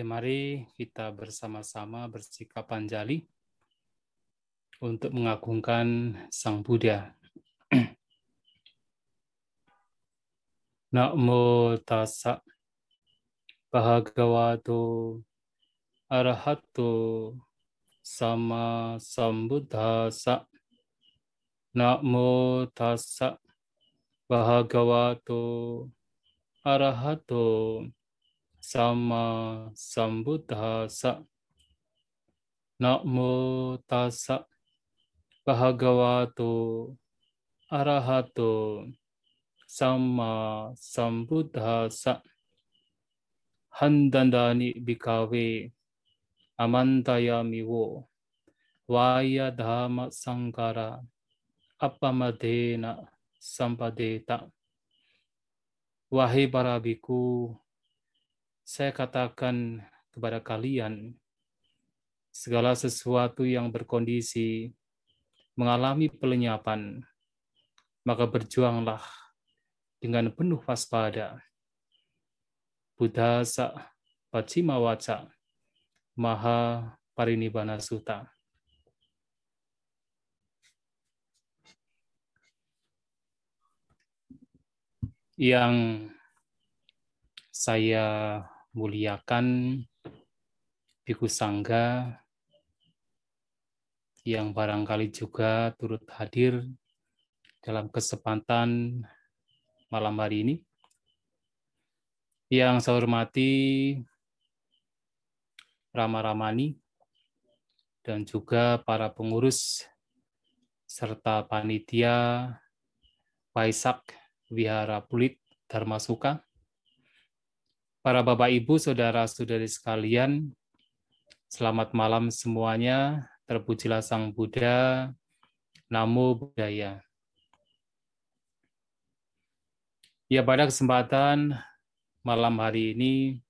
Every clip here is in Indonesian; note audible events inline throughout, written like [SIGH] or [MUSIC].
Ya mari kita bersama-sama bersikap panjali untuk mengagungkan Sang Buddha. [CLEARS THROAT] Namo tassa bhagavato arahato sama sambuddhasa. Namo tassa bhagavato arahato sama sambuddhasa namo tassa. Bhagavato arahato. Sama sambuddhasa handandani bikawe amantayamiwo vaya dhamma sankara apamadena sampadeta. Wahai para biku saya katakan kepada kalian, segala sesuatu yang berkondisi mengalami pelenyapan, maka berjuanglah dengan penuh waspada. Buddha sa pacima waca, maha parinibbana sutta. Yang saya muliakan Biku Sangga yang barangkali juga turut hadir dalam kesempatan malam hari ini. Yang saya hormati Rama Ramani dan juga para pengurus serta panitia Waisak Wihara Pulit Dharmasuka Para Bapak Ibu, Saudara-saudari sekalian, selamat malam semuanya. Terpujilah Sang Buddha. Namo Buddhaya. Ya, pada kesempatan malam hari ini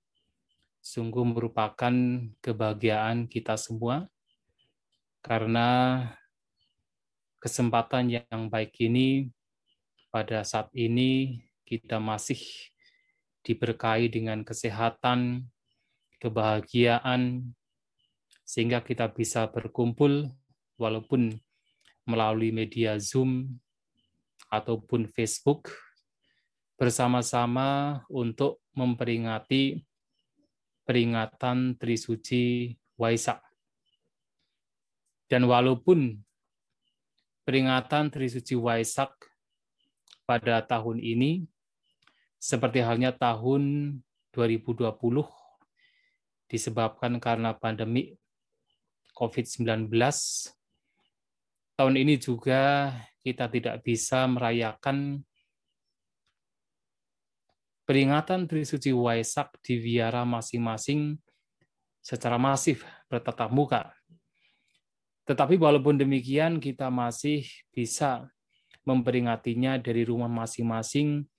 sungguh merupakan kebahagiaan kita semua karena kesempatan yang baik ini pada saat ini kita masih diberkahi dengan kesehatan, kebahagiaan, sehingga kita bisa berkumpul walaupun melalui media Zoom ataupun Facebook bersama-sama untuk memperingati peringatan Trisuci Waisak. Dan walaupun peringatan Trisuci Waisak pada tahun ini seperti halnya tahun 2020 disebabkan karena pandemi COVID-19. Tahun ini juga kita tidak bisa merayakan peringatan Trisuci Waisak di Viara masing-masing secara masif bertatap muka. Tetapi walaupun demikian kita masih bisa memperingatinya dari rumah masing-masing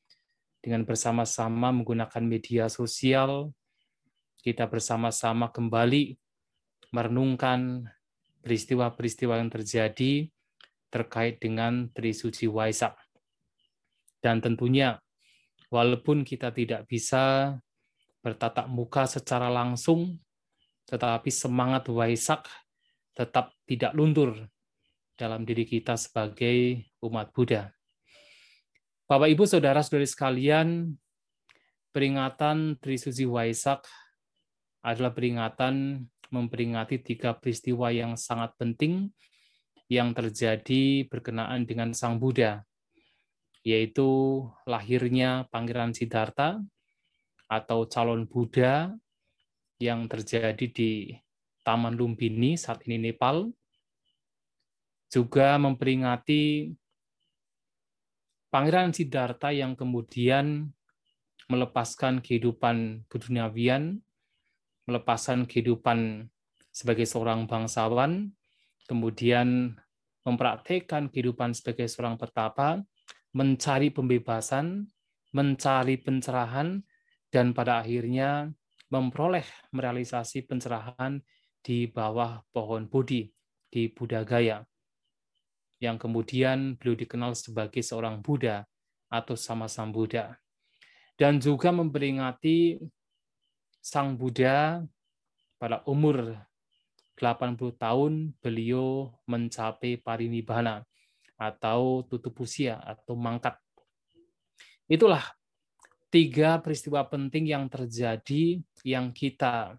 dengan bersama-sama menggunakan media sosial, kita bersama-sama kembali merenungkan peristiwa-peristiwa yang terjadi terkait dengan Trisuci Waisak. Dan tentunya, walaupun kita tidak bisa bertatap muka secara langsung, tetapi semangat Waisak tetap tidak luntur dalam diri kita sebagai umat Buddha. Bapak Ibu Saudara-saudari sekalian, peringatan Trisuci Waisak adalah peringatan memperingati tiga peristiwa yang sangat penting yang terjadi berkenaan dengan Sang Buddha, yaitu lahirnya Pangeran Siddhartha atau calon Buddha yang terjadi di Taman Lumbini saat ini Nepal, juga memperingati Pangeran Siddhartha yang kemudian melepaskan kehidupan keduniawian, melepaskan kehidupan sebagai seorang bangsawan, kemudian mempraktekkan kehidupan sebagai seorang petapa, mencari pembebasan, mencari pencerahan, dan pada akhirnya memperoleh merealisasi pencerahan di bawah pohon Bodhi di Budagaya yang kemudian beliau dikenal sebagai seorang Buddha atau sama Sang Buddha. Dan juga memperingati Sang Buddha pada umur 80 tahun beliau mencapai parinibbana atau tutup usia atau mangkat. Itulah tiga peristiwa penting yang terjadi yang kita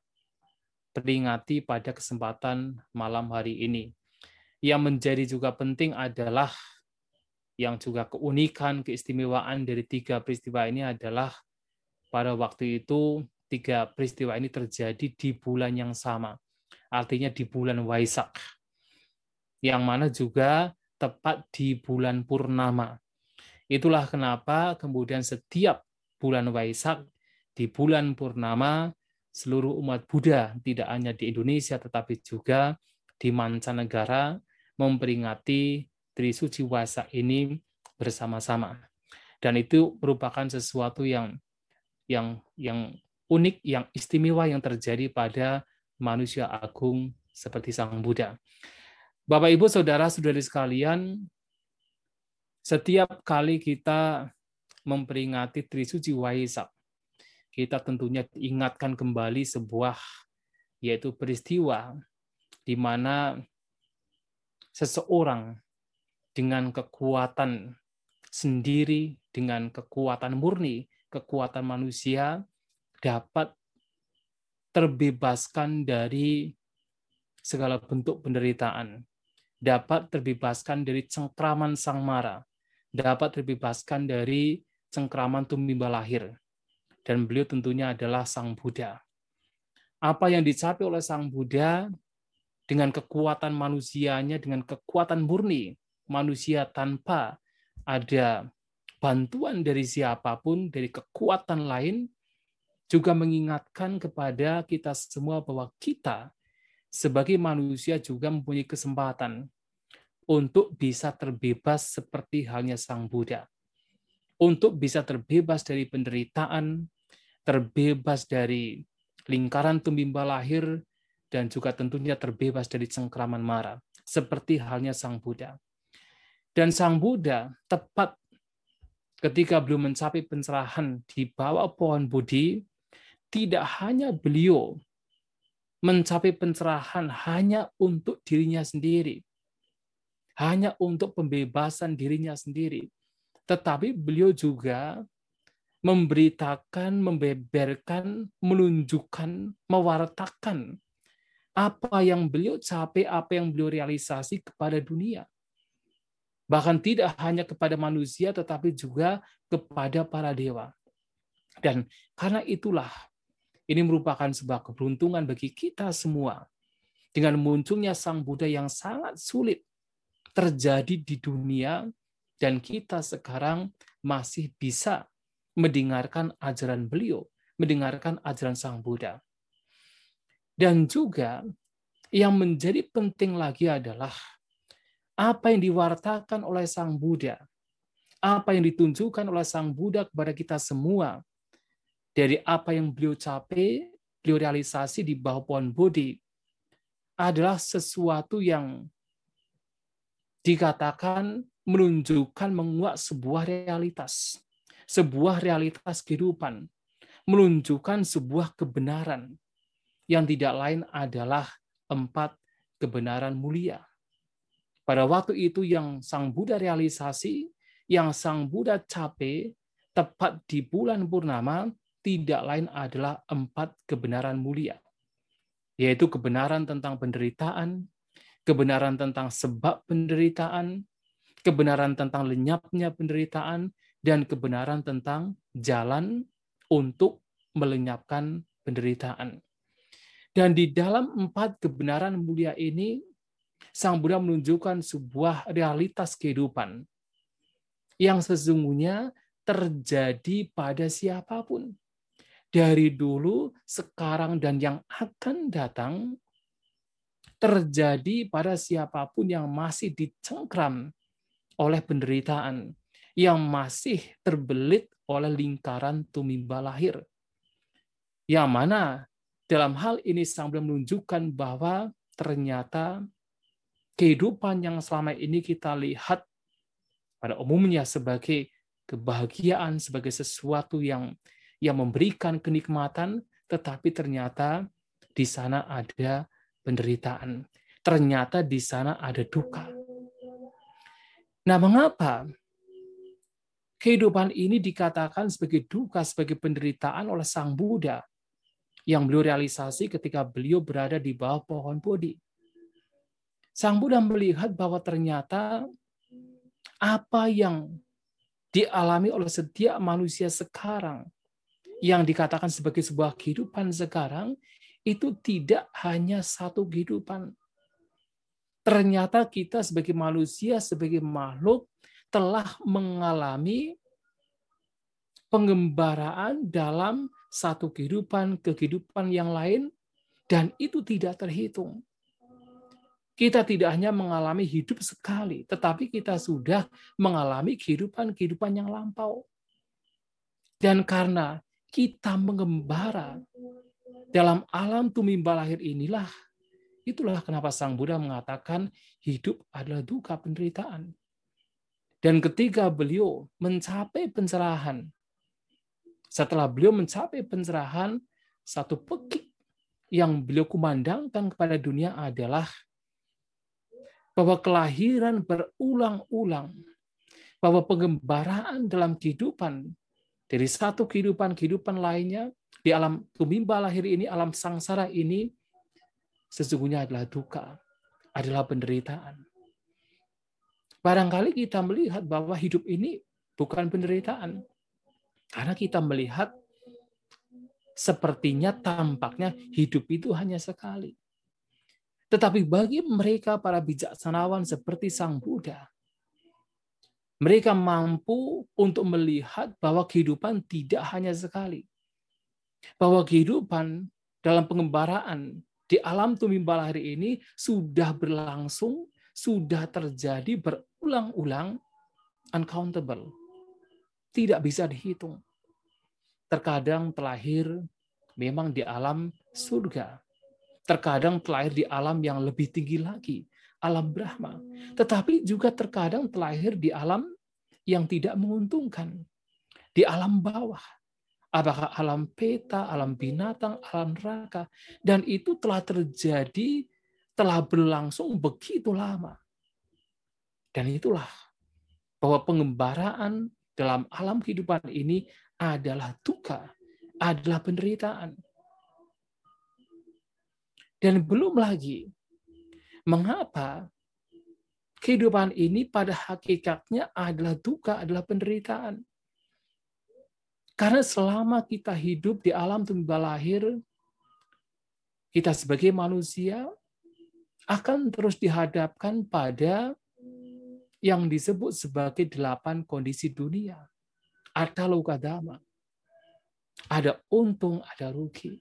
peringati pada kesempatan malam hari ini. Yang menjadi juga penting adalah yang juga keunikan, keistimewaan dari tiga peristiwa ini adalah pada waktu itu tiga peristiwa ini terjadi di bulan yang sama. Artinya di bulan Waisak. Yang mana juga tepat di bulan Purnama. Itulah kenapa kemudian setiap bulan Waisak di bulan Purnama seluruh umat Buddha tidak hanya di Indonesia tetapi juga di mancanegara memperingati Trisuci Waisak ini bersama-sama. Dan itu merupakan sesuatu yang yang yang unik, yang istimewa yang terjadi pada manusia agung seperti Sang Buddha. Bapak Ibu Saudara-saudari sekalian, setiap kali kita memperingati Trisuci Waisak, kita tentunya ingatkan kembali sebuah yaitu peristiwa di mana seseorang dengan kekuatan sendiri, dengan kekuatan murni, kekuatan manusia dapat terbebaskan dari segala bentuk penderitaan, dapat terbebaskan dari cengkraman sang mara, dapat terbebaskan dari cengkraman tumimba lahir, dan beliau tentunya adalah Sang Buddha. Apa yang dicapai oleh Sang Buddha dengan kekuatan manusianya, dengan kekuatan murni manusia tanpa ada bantuan dari siapa pun, dari kekuatan lain, juga mengingatkan kepada kita semua bahwa kita sebagai manusia juga mempunyai kesempatan untuk bisa terbebas seperti halnya Sang Buddha. Untuk bisa terbebas dari penderitaan, terbebas dari lingkaran tumimba lahir, dan juga tentunya terbebas dari cengkraman mara, seperti halnya Sang Buddha. Dan Sang Buddha tepat ketika belum mencapai pencerahan di bawah pohon Bodhi, tidak hanya beliau mencapai pencerahan hanya untuk dirinya sendiri, hanya untuk pembebasan dirinya sendiri, tetapi beliau juga memberitakan, membeberkan, menunjukkan, mewartakan apa yang beliau capai, apa yang beliau realisasi kepada dunia. Bahkan tidak hanya kepada manusia, tetapi juga kepada para dewa. Dan karena itulah, ini merupakan sebuah keberuntungan bagi kita semua. Dengan munculnya Sang Buddha yang sangat sulit terjadi di dunia, dan kita sekarang masih bisa mendengarkan ajaran beliau, mendengarkan ajaran Sang Buddha. Dan juga yang menjadi penting lagi adalah apa yang diwartakan oleh Sang Buddha, apa yang ditunjukkan oleh Sang Buddha kepada kita semua dari apa yang beliau capai, beliau realisasi di bawah pohon Bodhi adalah sesuatu yang dikatakan menunjukkan menguak sebuah realitas sebuah realitas kehidupan, menunjukkan sebuah kebenaran yang tidak lain adalah empat kebenaran mulia. Pada waktu itu yang Sang Buddha realisasi, yang Sang Buddha capai, tepat di bulan purnama, tidak lain adalah empat kebenaran mulia. Yaitu kebenaran tentang penderitaan, kebenaran tentang sebab penderitaan, kebenaran tentang lenyapnya penderitaan, dan kebenaran tentang jalan untuk melenyapkan penderitaan. Dan di dalam empat kebenaran mulia ini, Sang Buddha menunjukkan sebuah realitas kehidupan yang sesungguhnya terjadi pada siapa pun. Dari dulu, sekarang, dan yang akan datang, terjadi pada siapa pun yang masih dicengkram oleh penderitaan yang masih terbelit oleh lingkaran tumimba lahir. Yang mana dalam hal ini Buddha menunjukkan bahwa ternyata kehidupan yang selama ini kita lihat pada umumnya sebagai kebahagiaan, sebagai sesuatu yang yang memberikan kenikmatan, tetapi ternyata di sana ada penderitaan. Ternyata di sana ada duka. Nah, mengapa kehidupan ini dikatakan sebagai duka, sebagai penderitaan oleh Sang Buddha yang beliau realisasi ketika beliau berada di bawah pohon Bodhi. Sang Buddha melihat bahwa ternyata apa yang dialami oleh setiap manusia sekarang yang dikatakan sebagai sebuah kehidupan sekarang itu tidak hanya satu kehidupan. Ternyata kita sebagai manusia, sebagai makhluk telah mengalami pengembaraan dalam satu kehidupan ke kehidupan yang lain dan itu tidak terhitung. Kita tidak hanya mengalami hidup sekali, tetapi kita sudah mengalami kehidupan-kehidupan yang lampau. Dan karena kita mengembara dalam alam tumimba lahir inilah, itulah kenapa Sang Buddha mengatakan hidup adalah duka penderitaan. Dan ketika beliau mencapai pencerahan, setelah beliau mencapai pencerahan, satu pekik yang beliau kumandangkan kepada dunia adalah bahwa kelahiran berulang-ulang, bahwa pengembaraan dalam kehidupan dari satu kehidupan-kehidupan lainnya di alam tumimba lahir ini, alam sangsara ini sesungguhnya adalah duka, adalah penderitaan. Barangkali kita melihat bahwa hidup ini bukan penderitaan. Karena kita melihat sepertinya tampaknya hidup itu hanya sekali. Tetapi bagi mereka para bijaksanawan seperti Sang Buddha, mereka mampu untuk melihat bahwa kehidupan tidak hanya sekali. Bahwa kehidupan dalam pengembaraan di alam tumimba lahir ini sudah berlangsung, sudah terjadi berulang-ulang uncountable. Tidak bisa dihitung. Terkadang terlahir memang di alam surga. Terkadang terlahir di alam yang lebih tinggi lagi, alam Brahma. Tetapi juga terkadang terlahir di alam yang tidak menguntungkan. Di alam bawah. Apakah alam peta, alam binatang, alam neraka. Dan itu telah terjadi, telah berlangsung begitu lama. Dan itulah bahwa pengembaraan dalam alam kehidupan ini adalah duka, adalah penderitaan. Dan belum lagi, mengapa kehidupan ini pada hakikatnya adalah duka, adalah penderitaan. Karena selama kita hidup di alam tumbuh lahir, kita sebagai manusia akan terus dihadapkan pada yang disebut sebagai delapan kondisi dunia. Ada luka dama. Ada untung, ada rugi.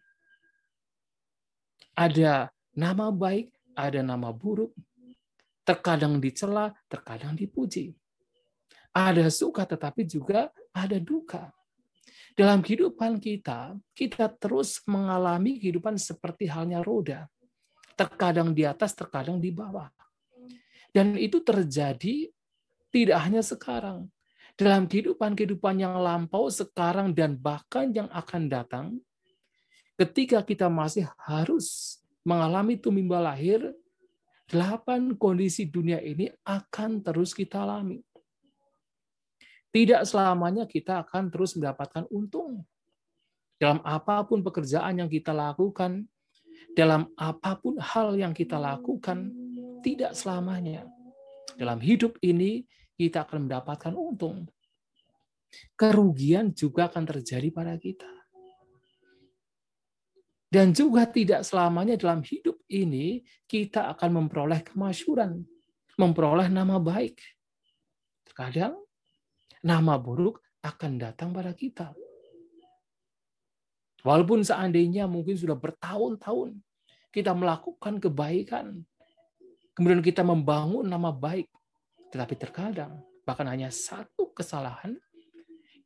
Ada nama baik, ada nama buruk. Terkadang dicela, terkadang dipuji. Ada suka tetapi juga ada duka. Dalam kehidupan kita, kita terus mengalami kehidupan seperti halnya roda. Terkadang di atas, terkadang di bawah dan itu terjadi tidak hanya sekarang. Dalam kehidupan-kehidupan yang lampau sekarang dan bahkan yang akan datang, ketika kita masih harus mengalami tumimba lahir, delapan kondisi dunia ini akan terus kita alami. Tidak selamanya kita akan terus mendapatkan untung. Dalam apa pun pekerjaan yang kita lakukan, dalam apa pun hal yang kita lakukan, tidak selamanya. Dalam hidup ini kita akan mendapatkan untung. Kerugian juga akan terjadi pada kita. Dan juga tidak selamanya dalam hidup ini kita akan memperoleh kemasyuran, memperoleh nama baik. Terkadang nama buruk akan datang pada kita. Walaupun seandainya mungkin sudah bertahun-tahun kita melakukan kebaikan, kemudian kita membangun nama baik. Tetapi terkadang bahkan hanya satu kesalahan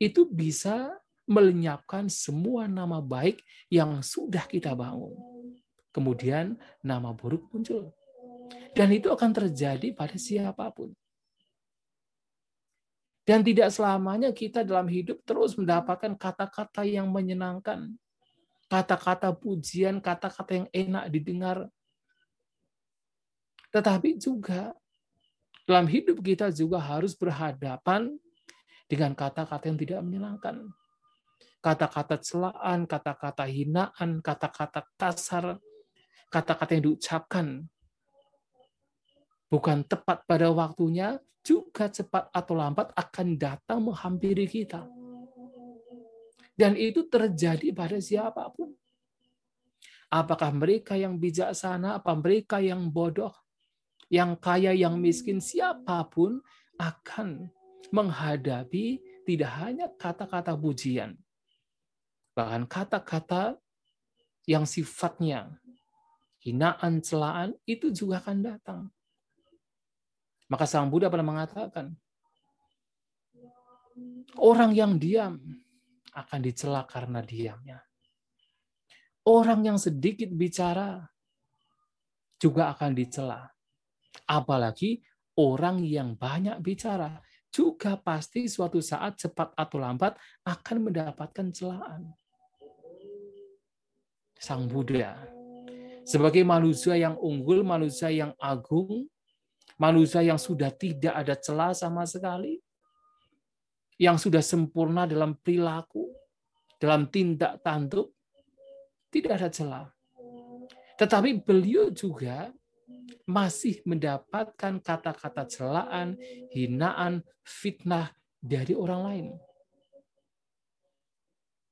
itu bisa melenyapkan semua nama baik yang sudah kita bangun. Kemudian nama buruk muncul. Dan itu akan terjadi pada siapa pun. Dan tidak selamanya kita dalam hidup terus mendapatkan kata-kata yang menyenangkan. kata-kata pujian, kata-kata yang enak didengar. Tetapi juga dalam hidup kita juga harus berhadapan dengan kata-kata yang tidak menyenangkan. Kata-kata celaan, kata-kata hinaan, kata-kata kasar, kata-kata yang diucapkan bukan tepat pada waktunya, juga cepat atau lambat akan datang menghampiri kita. Dan itu terjadi pada siapa pun. Apakah mereka yang bijaksana, apa mereka yang bodoh, yang kaya, yang miskin, siapa pun akan menghadapi tidak hanya kata-kata pujian, bahkan kata-kata yang sifatnya hinaan, celaan, itu juga akan datang. Maka Sang Buddha pernah mengatakan, orang yang diam akan dicela karena diamnya. Orang yang sedikit bicara juga akan dicela. Apalagi orang yang banyak bicara juga pasti suatu saat cepat atau lambat akan mendapatkan celaan. Sang Buddha sebagai manusia yang unggul, manusia yang agung, manusia yang sudah tidak ada celah sama sekali, yang sudah sempurna dalam perilaku, dalam tindak tanduk, tidak ada celah. Tetapi beliau juga masih mendapatkan kata-kata celaan, hinaan, fitnah dari orang lain.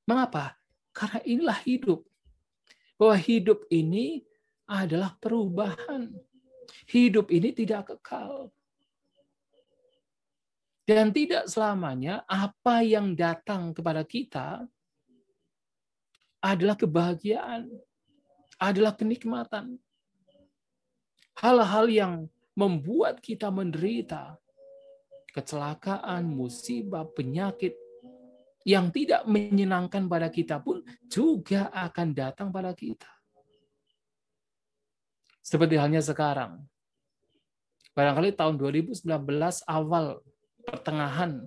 Mengapa? Karena inilah hidup. Bahwa hidup ini adalah perubahan. Hidup ini tidak kekal. Dan tidak selamanya apa yang datang kepada kita adalah kebahagiaan, adalah kenikmatan. Hal-hal yang membuat kita menderita, kecelakaan, musibah, penyakit, yang tidak menyenangkan pada kita pun juga akan datang pada kita. Seperti halnya sekarang. Barangkali tahun 2019 awal pertengahan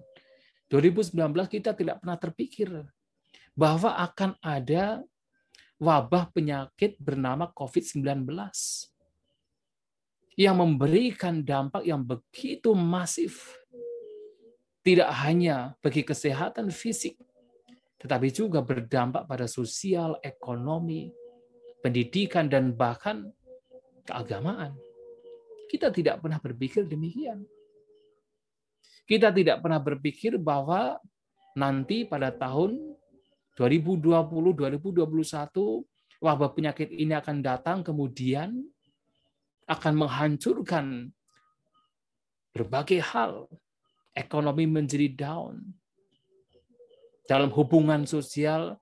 2019 kita tidak pernah terpikir bahwa akan ada wabah penyakit bernama COVID-19 yang memberikan dampak yang begitu masif tidak hanya bagi kesehatan fisik tetapi juga berdampak pada sosial, ekonomi, pendidikan dan bahkan keagamaan. Kita tidak pernah berpikir demikian. Kita tidak pernah berpikir bahwa nanti pada tahun 2020-2021 wabah penyakit ini akan datang kemudian akan menghancurkan berbagai hal. Ekonomi menjadi down. Dalam hubungan sosial,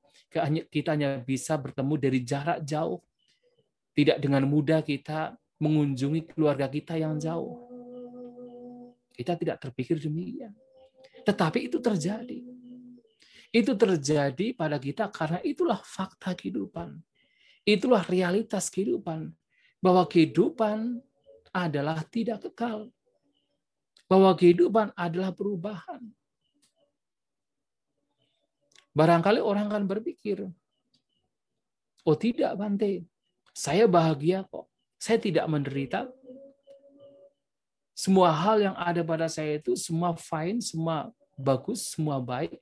kita hanya bisa bertemu dari jarak jauh. Tidak dengan mudah kita mengunjungi keluarga kita yang jauh. Kita tidak terpikir demikian. Tetapi itu terjadi. Itu terjadi pada kita karena itulah fakta kehidupan. Itulah realitas kehidupan. Bahwa kehidupan adalah tidak kekal. Bahwa kehidupan adalah perubahan. Barangkali orang akan berpikir, oh tidak Bante, saya bahagia kok. Saya tidak menderita, semua hal yang ada pada saya itu semua fine, semua bagus, semua baik.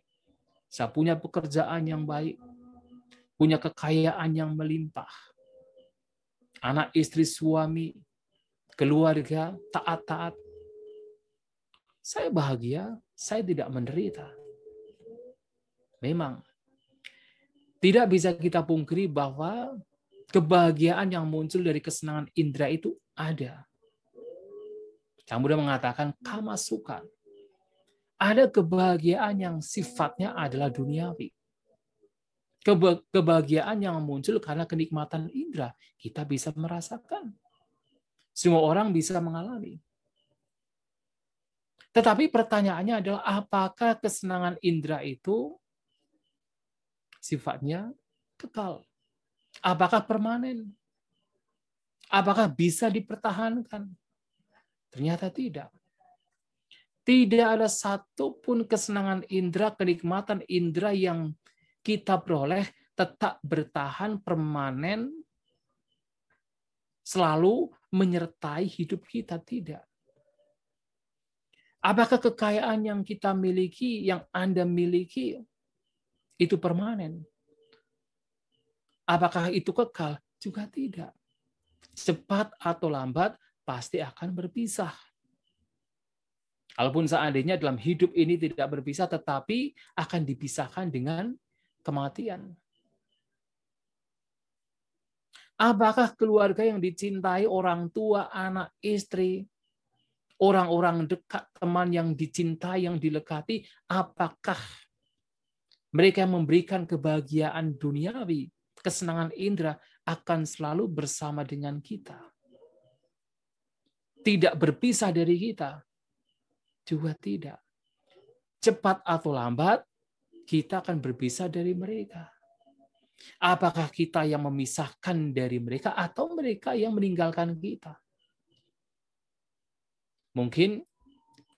Saya punya pekerjaan yang baik, punya kekayaan yang melimpah. Anak istri suami, keluarga taat-taat. Saya bahagia, saya tidak menderita. Memang tidak bisa kita pungkiri bahwa kebahagiaan yang muncul dari kesenangan indera itu ada. Yang Buddha mengatakan kama suka. Ada kebahagiaan yang sifatnya adalah duniawi. Kebahagiaan yang muncul karena kenikmatan indera. Kita bisa merasakan. Semua orang bisa mengalami. Tetapi pertanyaannya adalah apakah kesenangan indera itu sifatnya kekal? Apakah permanen? Apakah bisa dipertahankan? Ternyata tidak. Tidak ada satupun kesenangan indera, kenikmatan indera yang kita peroleh tetap bertahan permanen selalu menyertai hidup kita tidak. Apakah kekayaan yang kita miliki, yang Anda miliki, itu permanen? Apakah itu kekal? Juga tidak. Cepat atau lambat pasti akan berpisah. Walaupun seandainya dalam hidup ini tidak berpisah, tetapi akan dipisahkan dengan kematian. Apakah keluarga yang dicintai orang tua, anak, istri, orang-orang dekat, teman yang dicintai, yang dilekati, apakah mereka memberikan kebahagiaan duniawi, kesenangan indera akan selalu bersama dengan kita. Tidak berpisah dari kita. Juga tidak. Cepat atau lambat, kita akan berpisah dari mereka. Apakah kita yang memisahkan dari mereka atau mereka yang meninggalkan kita? Mungkin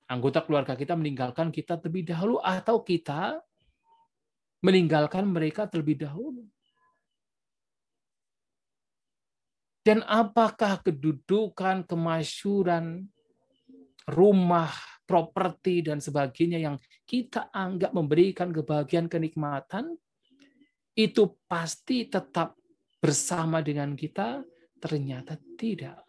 anggota keluarga kita meninggalkan kita terlebih dahulu atau kita meninggalkan mereka terlebih dahulu. Dan apakah kedudukan, kemasyuran, rumah, properti, dan sebagainya yang kita anggap memberikan kebahagiaan, kenikmatan, itu pasti tetap bersama dengan kita, ternyata tidak.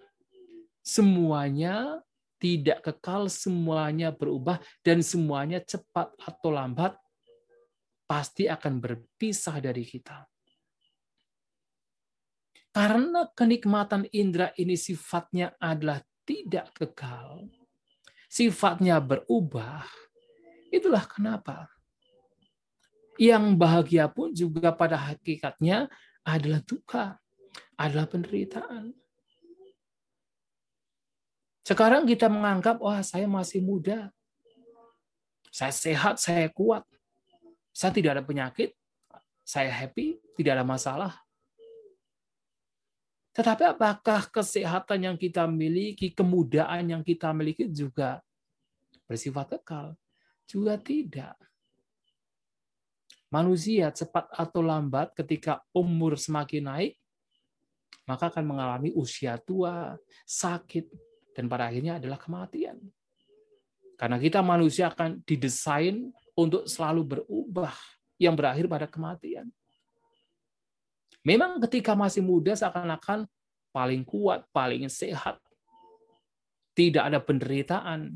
Semuanya tidak kekal, semuanya berubah, dan semuanya cepat atau lambat pasti akan berpisah dari kita. Karena kenikmatan indera ini sifatnya adalah tidak kekal, sifatnya berubah, itulah kenapa. Yang bahagia pun juga pada hakikatnya adalah duka, adalah penderitaan. Sekarang kita menganggap, wah saya masih muda, saya sehat, saya kuat, saya tidak ada penyakit, saya happy, tidak ada masalah. Tetapi apakah kesehatan yang kita miliki, kemudaan yang kita miliki juga bersifat kekal? Juga tidak manusia cepat atau lambat ketika umur semakin naik, maka akan mengalami usia tua, sakit, dan pada akhirnya adalah kematian. Karena kita manusia akan didesain untuk selalu berubah, yang berakhir pada kematian. Memang ketika masih muda seakan-akan paling kuat, paling sehat, tidak ada penderitaan,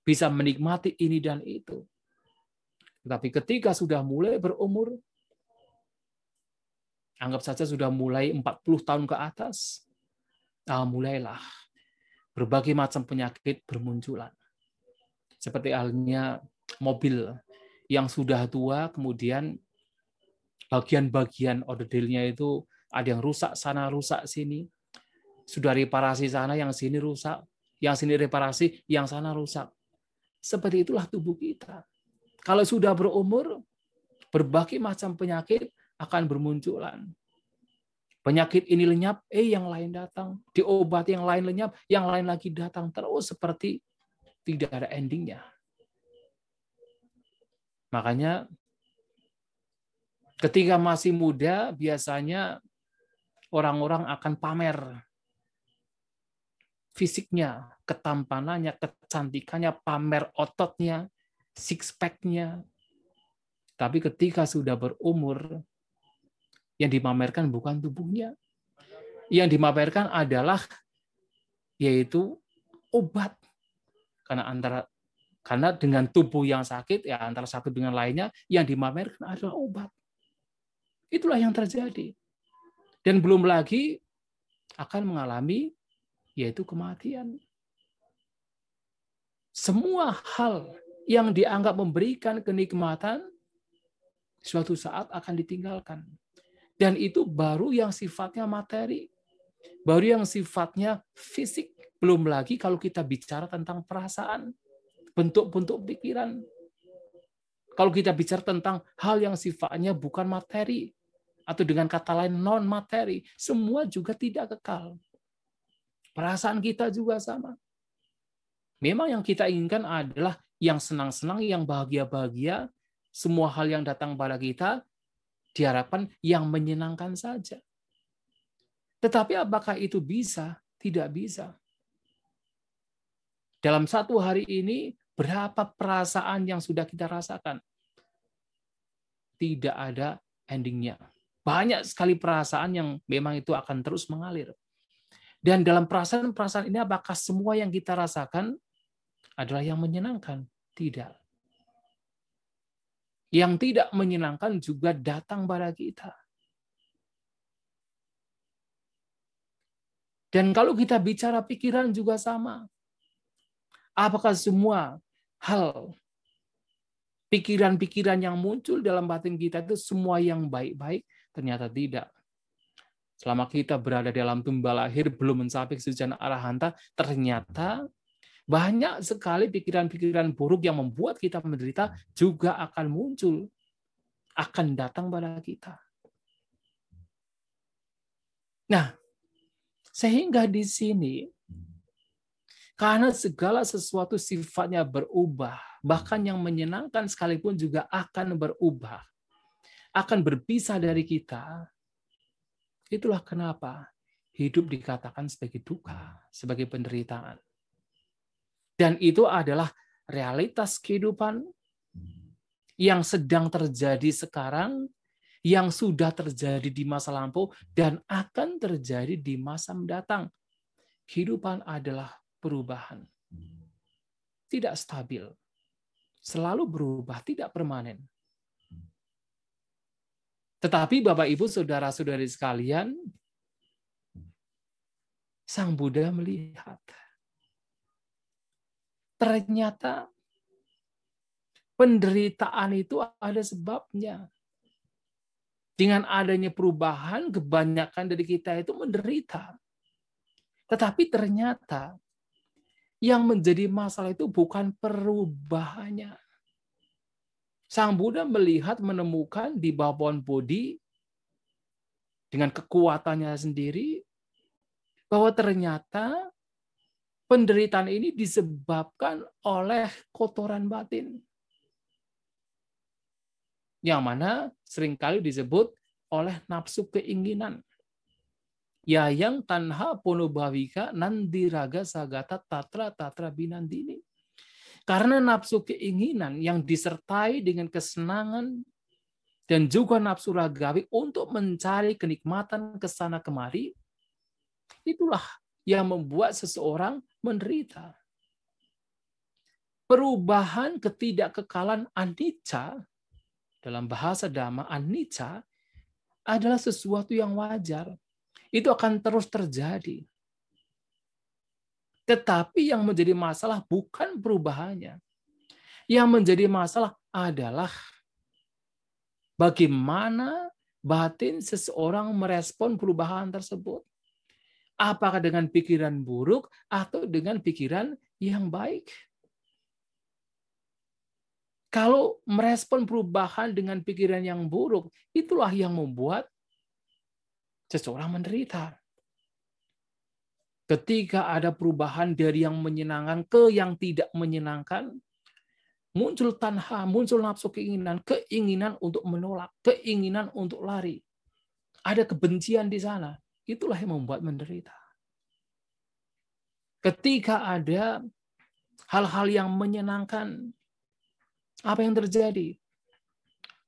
bisa menikmati ini dan itu. Tetapi ketika sudah mulai berumur, anggap saja sudah mulai 40 tahun ke atas, nah mulailah berbagai macam penyakit bermunculan. Seperti halnya mobil yang sudah tua, kemudian bagian-bagian ordernya itu ada yang rusak sana, rusak sini. Sudah reparasi sana, yang sini rusak. Yang sini reparasi, yang sana rusak. Seperti itulah tubuh kita. Kalau sudah berumur, berbagai macam penyakit akan bermunculan. Penyakit ini lenyap, eh yang lain datang. Diobat yang lain lenyap, yang lain lagi datang. Terus seperti tidak ada endingnya. Makanya ketika masih muda, biasanya orang-orang akan pamer fisiknya, ketampanannya, kecantikannya, pamer ototnya, six pack-nya. Tapi ketika sudah berumur, yang dimamerkan bukan tubuhnya. Yang dimamerkan adalah yaitu obat. Karena antara karena dengan tubuh yang sakit ya antara satu dengan lainnya yang dimamerkan adalah obat. Itulah yang terjadi. Dan belum lagi akan mengalami yaitu kematian. Semua hal yang dianggap memberikan kenikmatan suatu saat akan ditinggalkan. Dan itu baru yang sifatnya materi. Baru yang sifatnya fisik. Belum lagi kalau kita bicara tentang perasaan, bentuk-bentuk pikiran. Kalau kita bicara tentang hal yang sifatnya bukan materi, atau dengan kata lain non materi, semua juga tidak kekal. Perasaan kita juga sama. Memang yang kita inginkan adalah yang senang-senang, yang bahagia-bahagia, semua hal yang datang pada kita diharapkan yang menyenangkan saja. Tetapi apakah itu bisa? Tidak bisa. Dalam satu hari ini, berapa perasaan yang sudah kita rasakan? Tidak ada endingnya. Banyak sekali perasaan yang memang itu akan terus mengalir. Dan dalam perasaan-perasaan ini, apakah semua yang kita rasakan adalah yang menyenangkan? Tidak. Yang tidak menyenangkan juga datang pada kita. Dan kalau kita bicara pikiran juga sama. Apakah semua hal pikiran-pikiran yang muncul dalam batin kita itu semua yang baik-baik? Ternyata tidak. Selama kita berada dalam tumbal lahir belum mencapai kesucian arahanta, ternyata banyak sekali pikiran-pikiran buruk yang membuat kita menderita juga akan muncul, akan datang pada kita. Nah, sehingga di sini karena segala sesuatu sifatnya berubah, bahkan yang menyenangkan sekalipun juga akan berubah, akan berpisah dari kita. Itulah kenapa hidup dikatakan sebagai duka, sebagai penderitaan. Dan itu adalah realitas kehidupan yang sedang terjadi sekarang, yang sudah terjadi di masa lampau, dan akan terjadi di masa mendatang. Kehidupan adalah perubahan. Tidak stabil. Selalu berubah, tidak permanen. Tetapi Bapak Ibu Saudara-saudari sekalian, Sang Buddha melihat ternyata penderitaan itu ada sebabnya. Dengan adanya perubahan, kebanyakan dari kita itu menderita. Tetapi ternyata yang menjadi masalah itu bukan perubahannya. Sang Buddha melihat, menemukan di bawah pohon Bodhi dengan kekuatannya sendiri bahwa ternyata penderitaan ini disebabkan oleh kotoran batin. Yang mana sering kali disebut oleh nafsu keinginan. Ya yang tanha ponobhavika nandiraga sagata tatra tatra binandini. Karena nafsu keinginan yang disertai dengan kesenangan dan juga nafsu ragawi untuk mencari kenikmatan ke sana kemari, itulah yang membuat seseorang menderita. Perubahan ketidakkekalan anicca dalam bahasa dhamma anicca adalah sesuatu yang wajar itu akan terus terjadi. Tetapi yang menjadi masalah bukan perubahannya. Yang menjadi masalah adalah bagaimana batin seseorang merespon perubahan tersebut. Apakah dengan pikiran buruk atau dengan pikiran yang baik? Kalau merespon perubahan dengan pikiran yang buruk, itulah yang membuat seseorang menderita. Ketika ada perubahan dari yang menyenangkan ke yang tidak menyenangkan, muncul tanha, muncul nafsu keinginan, keinginan untuk menolak, keinginan untuk lari. Ada kebencian di sana. Itulah yang membuat menderita. Ketika ada hal-hal yang menyenangkan, apa yang terjadi?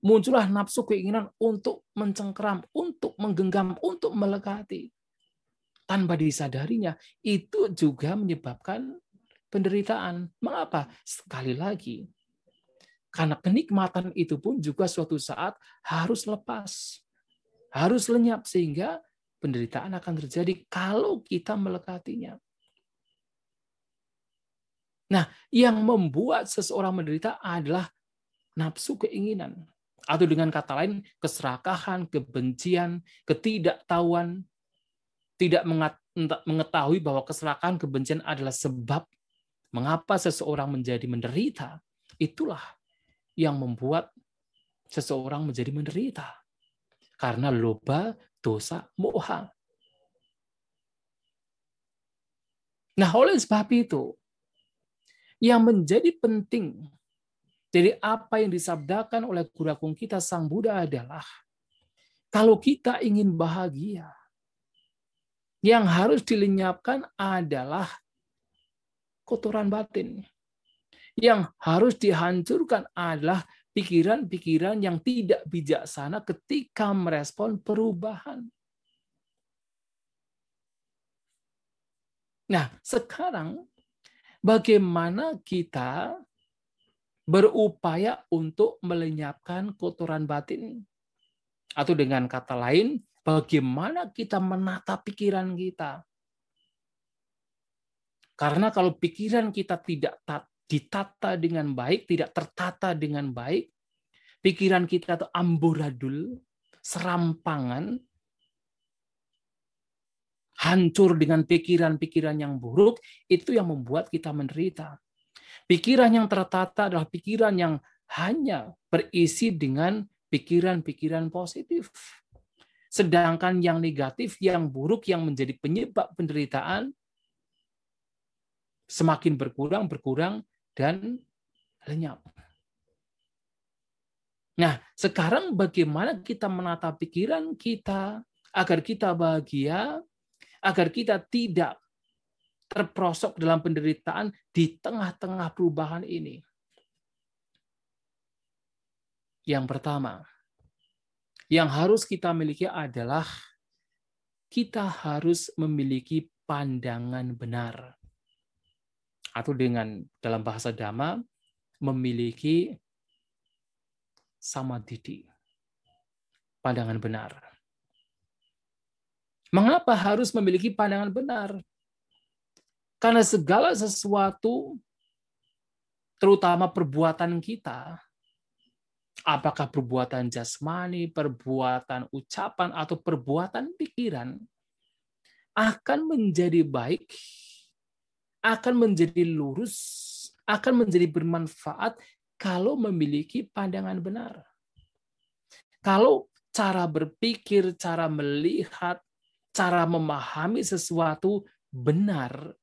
muncullah nafsu keinginan untuk mencengkeram, untuk menggenggam, untuk melekati. Tanpa disadarinya, itu juga menyebabkan penderitaan. Mengapa? Sekali lagi, karena kenikmatan itu pun juga suatu saat harus lepas, harus lenyap, sehingga penderitaan akan terjadi kalau kita melekatinya. Nah, yang membuat seseorang menderita adalah nafsu keinginan. Atau dengan kata lain, keserakahan, kebencian, ketidaktahuan, tidak mengetahui bahwa keserakahan, kebencian adalah sebab mengapa seseorang menjadi menderita. Itulah yang membuat seseorang menjadi menderita. Karena loba, dosa, moha. Nah, oleh sebab itu, yang menjadi penting jadi apa yang disabdakan oleh guru agung kita Sang Buddha adalah Kalau kita ingin bahagia, yang harus dilenyapkan adalah kotoran batin. Yang harus dihancurkan adalah pikiran-pikiran yang tidak bijaksana ketika merespon perubahan. Nah, sekarang bagaimana kita berupaya untuk melenyapkan kotoran batin? Atau dengan kata lain, bagaimana kita menata pikiran kita? Karena kalau pikiran kita tidak ditata dengan baik, tidak tertata dengan baik, pikiran kita itu amburadul, serampangan, hancur dengan pikiran-pikiran yang buruk, itu yang membuat kita menderita. Pikiran yang tertata adalah pikiran yang hanya berisi dengan pikiran-pikiran positif. Sedangkan yang negatif, yang buruk, yang menjadi penyebab penderitaan, semakin berkurang, berkurang, dan lenyap. Nah, sekarang bagaimana kita menata pikiran kita agar kita bahagia, agar kita tidak terprosok dalam penderitaan di tengah-tengah perubahan ini. Yang pertama, yang harus kita miliki adalah kita harus memiliki pandangan benar. Atau dengan dalam bahasa dhamma, memiliki samadhi. Pandangan benar. Mengapa harus memiliki pandangan benar? Karena segala sesuatu, terutama perbuatan kita, apakah perbuatan jasmani, perbuatan ucapan, atau perbuatan pikiran, akan menjadi baik, akan menjadi lurus, akan menjadi bermanfaat kalau memiliki pandangan benar. Kalau cara berpikir, cara melihat, cara memahami sesuatu benar,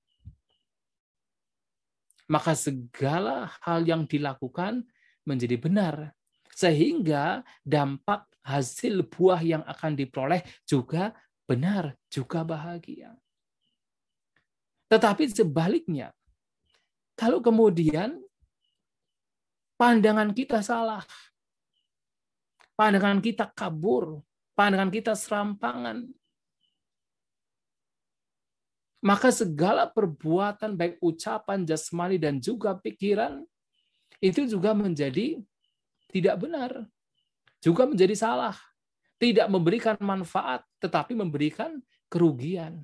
maka segala hal yang dilakukan menjadi benar. Sehingga dampak hasil buah yang akan diperoleh juga benar, juga bahagia. Tetapi sebaliknya, kalau kemudian pandangan kita salah, pandangan kita kabur, pandangan kita serampangan, maka segala perbuatan baik ucapan jasmani dan juga pikiran itu juga menjadi tidak benar. Juga menjadi salah. Tidak memberikan manfaat, tetapi memberikan kerugian.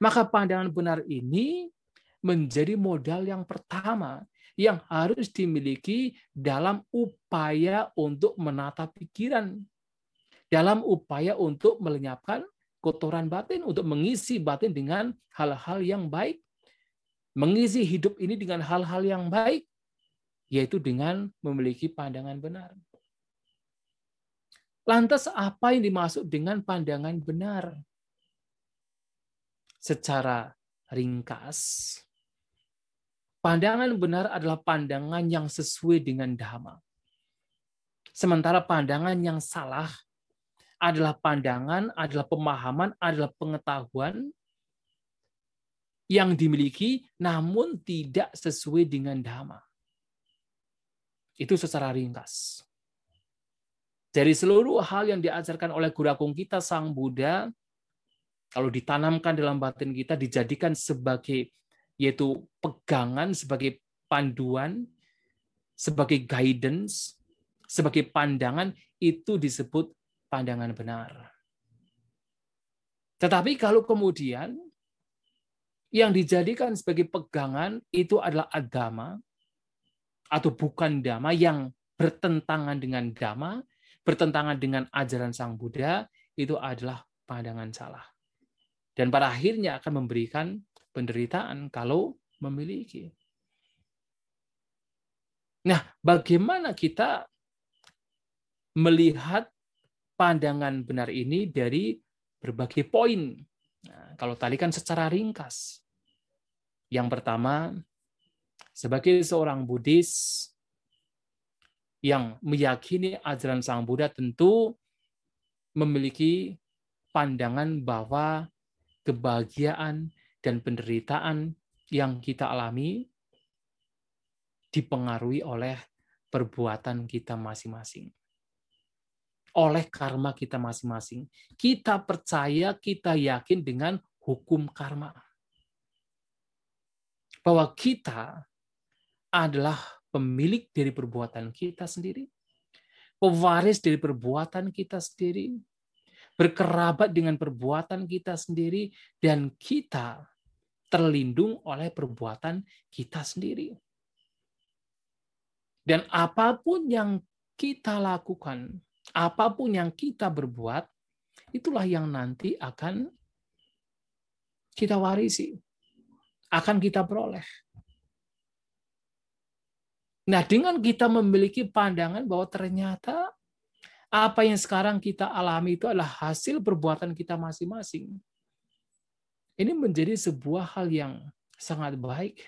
Maka pandangan benar ini menjadi modal yang pertama yang harus dimiliki dalam upaya untuk menata pikiran, dalam upaya untuk melenyapkan kotoran batin, untuk mengisi batin dengan hal-hal yang baik. Mengisi hidup ini dengan hal-hal yang baik, yaitu dengan memiliki pandangan benar. Lantas apa yang dimaksud dengan pandangan benar? Secara ringkas, pandangan benar adalah pandangan yang sesuai dengan dhamma. Sementara pandangan yang salah adalah pandangan, adalah pemahaman, adalah pengetahuan yang dimiliki namun tidak sesuai dengan dhamma. Itu secara ringkas. Dari seluruh hal yang diajarkan oleh guru agung kita Sang Buddha, kalau ditanamkan dalam batin kita, dijadikan sebagai yaitu pegangan, sebagai panduan, sebagai guidance, sebagai pandangan, itu disebut pandangan benar. Tetapi kalau kemudian yang dijadikan sebagai pegangan itu adalah agama atau bukan dhamma yang bertentangan dengan dhamma, bertentangan dengan ajaran Sang Buddha, itu adalah pandangan salah. Dan pada akhirnya akan memberikan penderitaan kalau memiliki. Nah, bagaimana kita melihat pandangan benar ini dari berbagai poin. Nah, kalau tadi kan secara ringkas. Yang pertama, sebagai seorang Buddhis yang meyakini ajaran Sang Buddha tentu memiliki pandangan bahwa kebahagiaan dan penderitaan yang kita alami dipengaruhi oleh perbuatan kita masing-masing. Oleh karma kita masing-masing. Kita percaya, kita yakin dengan hukum karma. Bahwa kita adalah pemilik dari perbuatan kita sendiri. Pewaris dari perbuatan kita sendiri. Berkerabat dengan perbuatan kita sendiri. Dan kita terlindung oleh perbuatan kita sendiri. Dan apa pun yang kita lakukan, apa pun yang kita berbuat, itulah yang nanti akan kita warisi, akan kita peroleh. Nah, dengan kita memiliki pandangan bahwa ternyata apa yang sekarang kita alami itu adalah hasil perbuatan kita masing-masing. Ini menjadi sebuah hal yang sangat baik.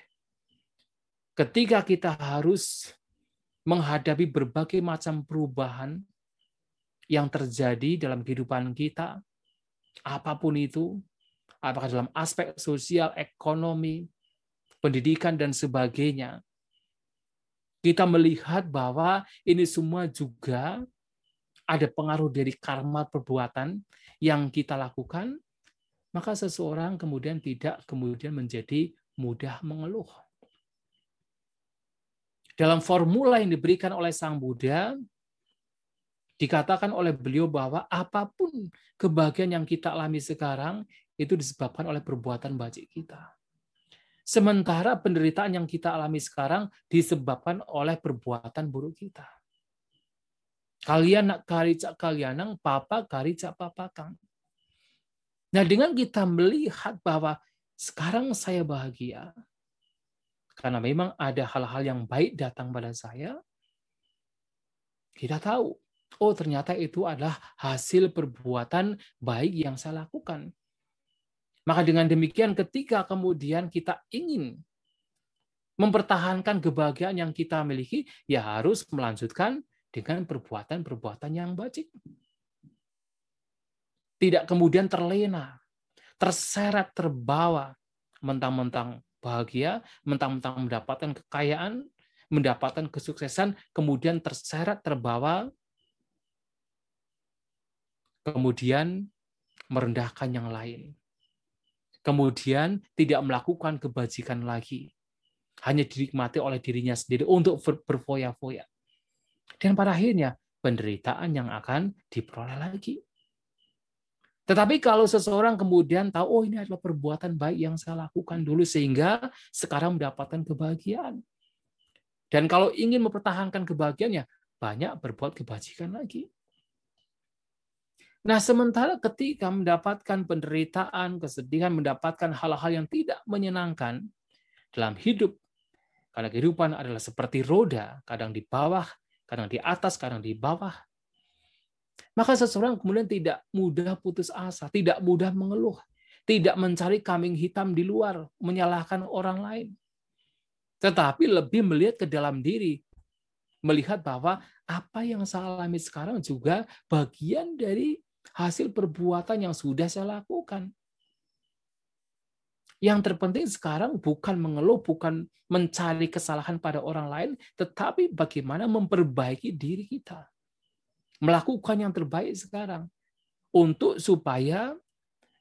Ketika kita harus menghadapi berbagai macam perubahan yang terjadi dalam kehidupan kita, apa pun itu, apakah dalam aspek sosial, ekonomi, pendidikan, dan sebagainya, kita melihat bahwa ini semua juga ada pengaruh dari karma perbuatan yang kita lakukan, maka seseorang kemudian tidak kemudian menjadi mudah mengeluh. Dalam formula yang diberikan oleh Sang Buddha, dikatakan oleh beliau bahwa apa pun kebahagiaan yang kita alami sekarang itu disebabkan oleh perbuatan baik kita. Sementara penderitaan yang kita alami sekarang disebabkan oleh perbuatan buruk kita. Kalian nak karicak kalianang, papa karicak papa kang. Nah dengan kita melihat bahwa sekarang saya bahagia, karena memang ada hal-hal yang baik datang pada saya, kita tahu, oh ternyata itu adalah hasil perbuatan baik yang saya lakukan. Maka dengan demikian ketika kemudian kita ingin mempertahankan kebahagiaan yang kita miliki, ya harus melanjutkan dengan perbuatan-perbuatan yang baik. Tidak kemudian terlena, terseret, terbawa, mentang-mentang bahagia, mentang-mentang mendapatkan kekayaan, mendapatkan kesuksesan, kemudian terseret, terbawa, kemudian merendahkan yang lain. Kemudian tidak melakukan kebajikan lagi. Hanya dinikmati oleh dirinya sendiri untuk berfoya-foya. Dan pada akhirnya penderitaan yang akan diperoleh lagi. Tetapi kalau seseorang kemudian tahu, oh ini adalah perbuatan baik yang saya lakukan dulu sehingga sekarang mendapatkan kebahagiaan. Dan kalau ingin mempertahankan kebahagiaannya, banyak berbuat kebajikan lagi. Nah, sementara ketika mendapatkan penderitaan, kesedihan, mendapatkan hal-hal yang tidak menyenangkan dalam hidup, karena kehidupan adalah seperti roda, kadang di bawah, kadang di atas, kadang di bawah, maka seseorang kemudian tidak mudah putus asa, tidak mudah mengeluh, tidak mencari kambing hitam di luar, menyalahkan orang lain. Tetapi lebih melihat ke dalam diri, melihat bahwa apa yang saya alami sekarang juga bagian dari hasil perbuatan yang sudah saya lakukan. Yang terpenting sekarang bukan mengeluh, bukan mencari kesalahan pada orang lain, tetapi bagaimana memperbaiki diri kita melakukan yang terbaik sekarang untuk supaya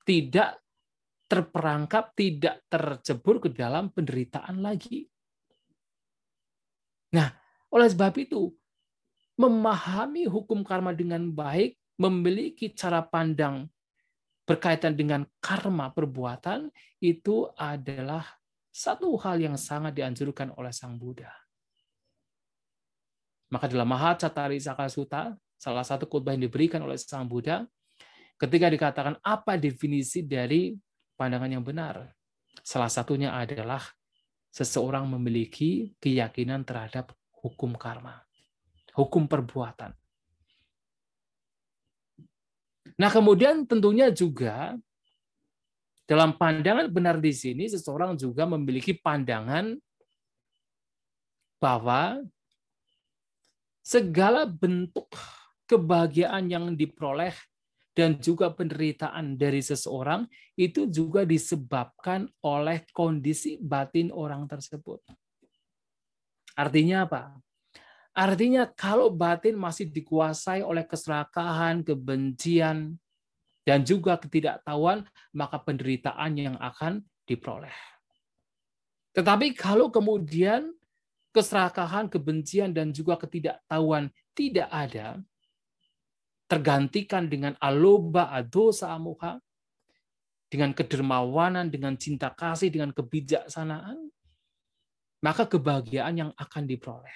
tidak terperangkap, tidak tercebur ke dalam penderitaan lagi. Nah, oleh sebab itu, memahami hukum karma dengan baik, memiliki cara pandang berkaitan dengan karma perbuatan, itu adalah satu hal yang sangat dianjurkan oleh Sang Buddha. Maka dalam Mahacattari Sakasuta, salah satu khotbah yang diberikan oleh Sang Buddha, ketika dikatakan apa definisi dari pandangan yang benar, salah satunya adalah seseorang memiliki keyakinan terhadap hukum karma, hukum perbuatan. Nah, kemudian tentunya juga dalam pandangan benar di sini seseorang juga memiliki pandangan bahwa segala bentuk kebahagiaan yang diperoleh dan juga penderitaan dari seseorang itu juga disebabkan oleh kondisi batin orang tersebut. Artinya apa? Artinya kalau batin masih dikuasai oleh keserakahan, kebencian, dan juga ketidaktahuan, maka penderitaan yang akan diperoleh. Tetapi kalau kemudian keserakahan, kebencian, dan juga ketidaktahuan tidak ada, tergantikan dengan aloba adosa amuha, dengan kedermawanan, dengan cinta kasih, dengan kebijaksanaan, maka kebahagiaan yang akan diperoleh.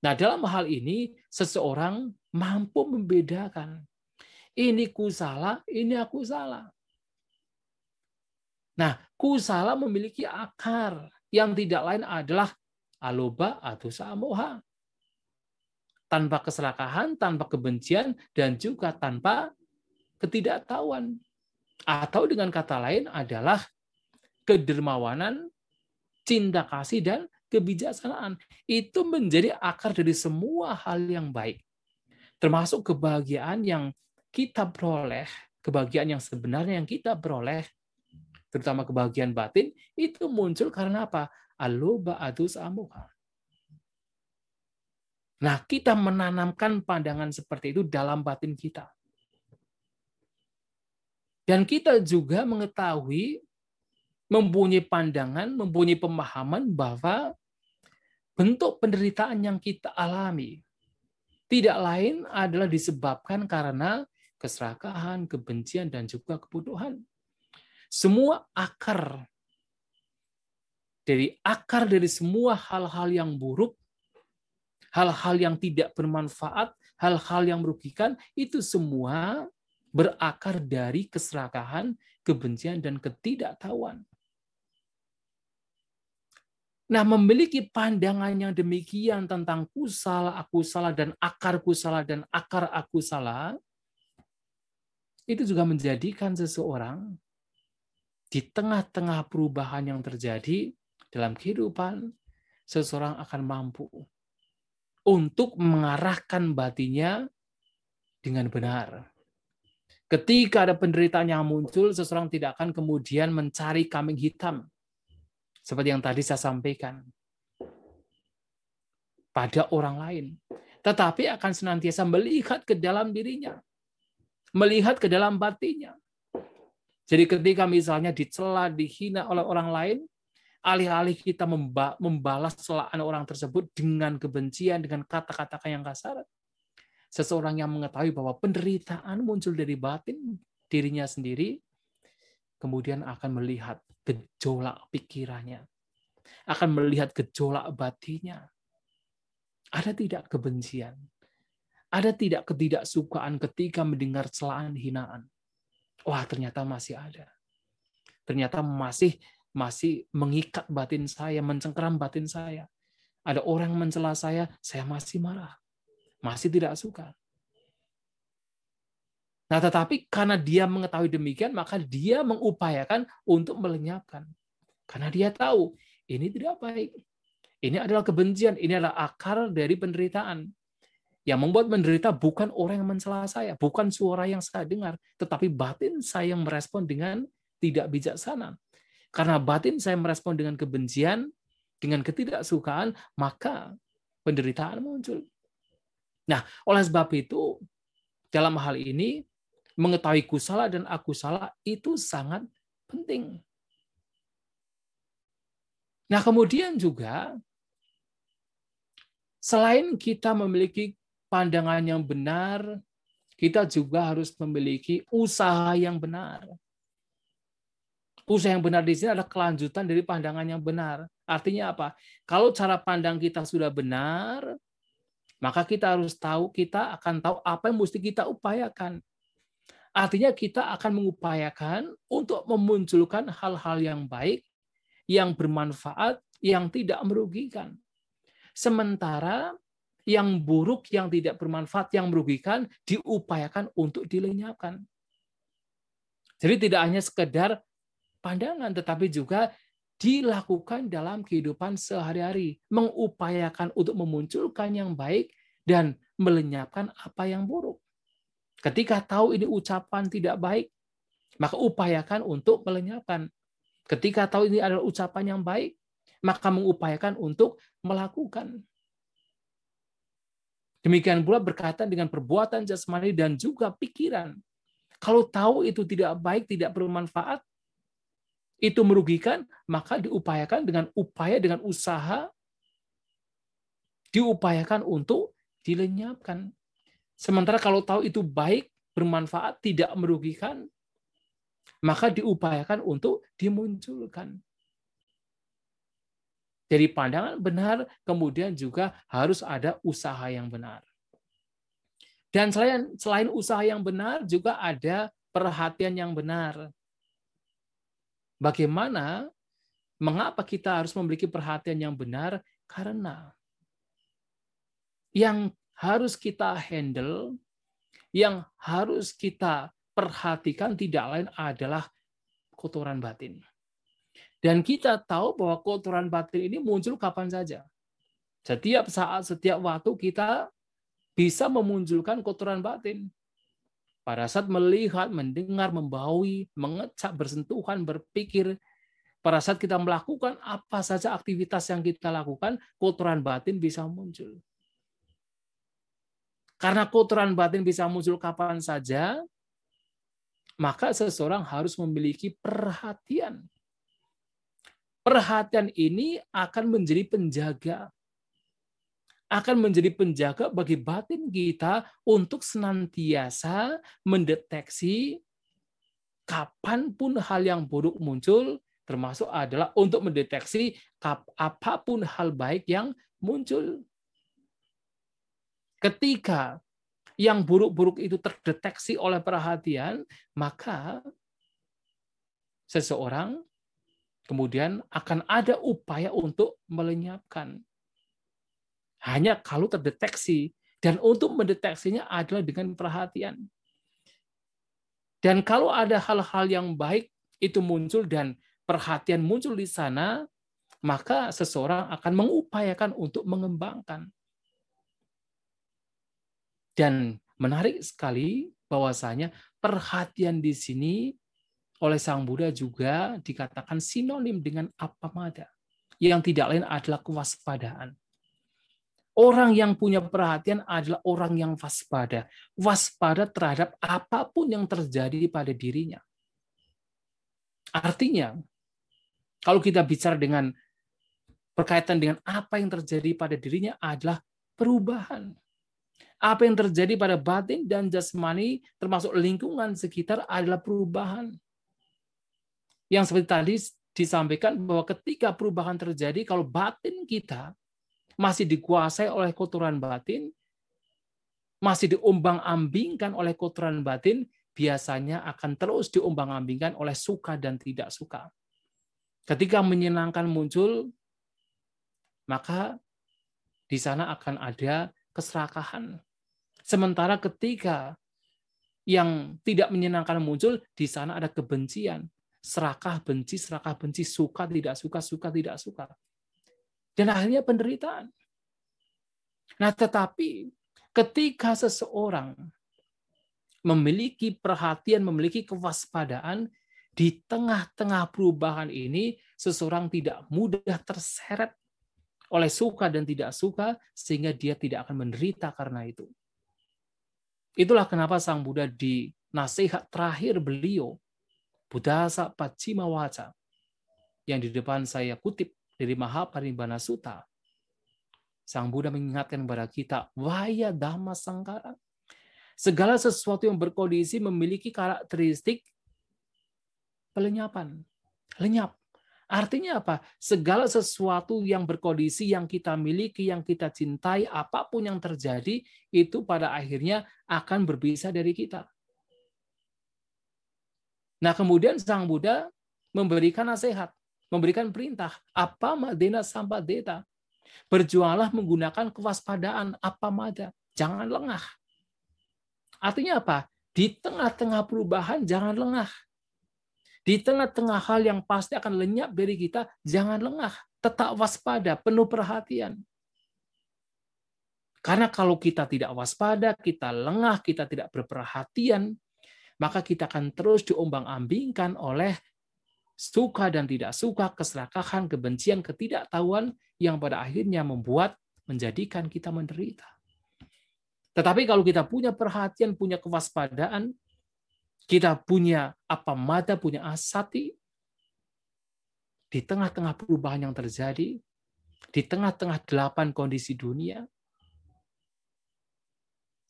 Nah, dalam hal ini seseorang mampu membedakan ini ku salah, ini aku salah. Nah, ku salah memiliki akar yang tidak lain adalah aloba atau samoha. Tanpa keserakahan, tanpa kebencian, dan juga tanpa ketidaktahuan. Atau dengan kata lain adalah kedermawanan, cinta kasih, dan kebijaksanaan. Itu menjadi akar dari semua hal yang baik. Termasuk kebahagiaan yang kita peroleh, kebahagiaan yang sebenarnya yang kita peroleh, terutama kebahagiaan batin, itu muncul karena apa? Aloba adus amuha. Nah, kita menanamkan pandangan seperti itu dalam batin kita. Dan kita juga mengetahui mempunyai pandangan, mempunyai pemahaman bahwa bentuk penderitaan yang kita alami tidak lain adalah disebabkan karena keserakahan, kebencian, dan juga kebutuhan. Semua akar dari akar dari semua hal-hal yang buruk, hal-hal yang tidak bermanfaat, hal-hal yang merugikan, itu semua berakar dari keserakahan, kebencian, dan ketidaktahuan. Nah, memiliki pandangan yang demikian tentang ku salah, aku salah, dan akar ku salah, dan akar aku salah, itu juga menjadikan seseorang di tengah-tengah perubahan yang terjadi dalam kehidupan, seseorang akan mampu untuk mengarahkan batinya dengan benar. Ketika ada penderitaan yang muncul, seseorang tidak akan kemudian mencari kambing hitam seperti yang tadi saya sampaikan. Pada orang lain. Tetapi akan senantiasa melihat ke dalam dirinya. Melihat ke dalam batinnya. Jadi ketika misalnya dicela, dihina oleh orang lain, alih-alih kita membalas celaan orang tersebut dengan kebencian, dengan kata-kata yang kasar, seseorang yang mengetahui bahwa penderitaan muncul dari batin dirinya sendiri, kemudian akan melihat gejolak pikirannya, akan melihat gejolak batinnya. Ada tidak kebencian? Ada tidak ketidaksukaan ketika mendengar celaan hinaan? Wah, ternyata masih ada. Ternyata masih masih mengikat batin saya, mencengkeram batin saya. Ada orang mencela saya, saya masih marah. Masih tidak suka. Nah, tetapi karena dia mengetahui demikian, maka dia mengupayakan untuk melenyapkan. Karena dia tahu ini tidak baik. Ini adalah kebencian, ini adalah akar dari penderitaan. Yang membuat menderita bukan orang yang mencela saya, bukan suara yang saya dengar, tetapi batin saya yang merespon dengan tidak bijaksana. Karena batin saya merespon dengan kebencian, dengan ketidaksukaan, maka penderitaan muncul. Nah, oleh sebab itu, dalam hal ini, mengetahui ku salah dan aku salah itu sangat penting. Nah, kemudian juga selain kita memiliki pandangan yang benar, kita juga harus memiliki usaha yang benar. Usaha yang benar di sini adalah kelanjutan dari pandangan yang benar. Artinya apa? Kalau cara pandang kita sudah benar, maka kita harus tahu, kita akan tahu apa yang mesti kita upayakan. Artinya kita akan mengupayakan untuk memunculkan hal-hal yang baik, yang bermanfaat, yang tidak merugikan. Sementara yang buruk, yang tidak bermanfaat, yang merugikan, diupayakan untuk dilenyapkan. Jadi tidak hanya sekedar pandangan, tetapi juga dilakukan dalam kehidupan sehari-hari. Mengupayakan untuk memunculkan yang baik dan melenyapkan apa yang buruk. Ketika tahu ini ucapan tidak baik, maka upayakan untuk melenyapkan. Ketika tahu ini adalah ucapan yang baik, maka mengupayakan untuk melakukan. Demikian pula berkaitan dengan perbuatan jasmani dan juga pikiran. Kalau tahu itu tidak baik, tidak bermanfaat, itu merugikan, maka diupayakan dengan upaya, dengan usaha, diupayakan untuk dilenyapkan. Sementara kalau tahu itu baik, bermanfaat, tidak merugikan, maka diupayakan untuk dimunculkan. Dari pandangan benar, kemudian juga harus ada usaha yang benar. Dan selain selain usaha yang benar juga ada perhatian yang benar. Bagaimana mengapa kita harus memiliki perhatian yang benar? Karena yang harus kita handle, yang harus kita perhatikan tidak lain adalah kotoran batin. Dan kita tahu bahwa kotoran batin ini muncul kapan saja. Setiap saat, setiap waktu kita bisa memunculkan kotoran batin. Pada saat melihat, mendengar, membaui, mengecap, bersentuhan, berpikir, pada saat kita melakukan apa saja aktivitas yang kita lakukan, kotoran batin bisa muncul. Karena kotoran batin bisa muncul kapan saja, maka seseorang harus memiliki perhatian. Perhatian ini akan menjadi penjaga akan menjadi penjaga bagi batin kita untuk senantiasa mendeteksi kapan pun hal yang buruk muncul, termasuk adalah untuk mendeteksi apa pun hal baik yang muncul. Ketika yang buruk-buruk itu terdeteksi oleh perhatian, maka seseorang kemudian akan ada upaya untuk melenyapkan hanya kalau terdeteksi. Dan untuk mendeteksinya adalah dengan perhatian. Dan kalau ada hal-hal yang baik itu muncul dan perhatian muncul di sana, maka seseorang akan mengupayakan untuk mengembangkan. Dan menarik sekali bahwasanya perhatian di sini oleh Sang Buddha juga dikatakan sinonim dengan apa mada, yang tidak lain adalah kewaspadaan. Orang yang punya perhatian adalah orang yang waspada. Waspada terhadap apa pun yang terjadi pada dirinya. Artinya, kalau kita bicara dengan berkaitan dengan apa yang terjadi pada dirinya adalah perubahan. Apa yang terjadi pada batin dan jasmani termasuk lingkungan sekitar adalah perubahan. Yang seperti tadi disampaikan bahwa ketika perubahan terjadi, kalau batin kita masih dikuasai oleh kotoran batin, masih diombang-ambingkan oleh kotoran batin, biasanya akan terus diombang-ambingkan oleh suka dan tidak suka. Ketika menyenangkan muncul, maka di sana akan ada keserakahan. Sementara ketika yang tidak menyenangkan muncul, di sana ada kebencian. Serakah, benci, serakah, benci, suka, tidak suka, suka, tidak suka. Dan akhirnya penderitaan. Nah, tetapi ketika seseorang memiliki perhatian, memiliki kewaspadaan, di tengah-tengah perubahan ini, seseorang tidak mudah terseret oleh suka dan tidak suka, sehingga dia tidak akan menderita karena itu. Itulah kenapa Sang Buddha di nasihat terakhir beliau, Buddhasa Pacima Waca, yang di depan saya kutip dari Mahaparinibbana Sutta, Sang Buddha mengingatkan kepada kita, Waya Dhamma Sangkara. Segala sesuatu yang berkondisi memiliki karakteristik pelenyapan. Lenyap. Artinya apa? Segala sesuatu yang berkondisi yang kita miliki, yang kita cintai, apa pun yang terjadi, itu pada akhirnya akan berpisah dari kita. Nah, kemudian Sang Buddha memberikan nasihat memberikan perintah apa madena sampai deta. Berjuanglah menggunakan kewaspadaan apa mada. Jangan lengah. Artinya apa? Di tengah-tengah perubahan jangan lengah. Di tengah-tengah hal yang pasti akan lenyap dari kita, jangan lengah. Tetap waspada, penuh perhatian. Karena kalau kita tidak waspada, kita lengah, kita tidak berperhatian, maka kita akan terus diombang-ambingkan oleh suka dan tidak suka, keserakahan, kebencian, ketidaktahuan yang pada akhirnya membuat menjadikan kita menderita. Tetapi kalau kita punya perhatian, punya kewaspadaan, kita punya apa mata, punya asati, di tengah-tengah perubahan yang terjadi, di tengah-tengah delapan kondisi dunia,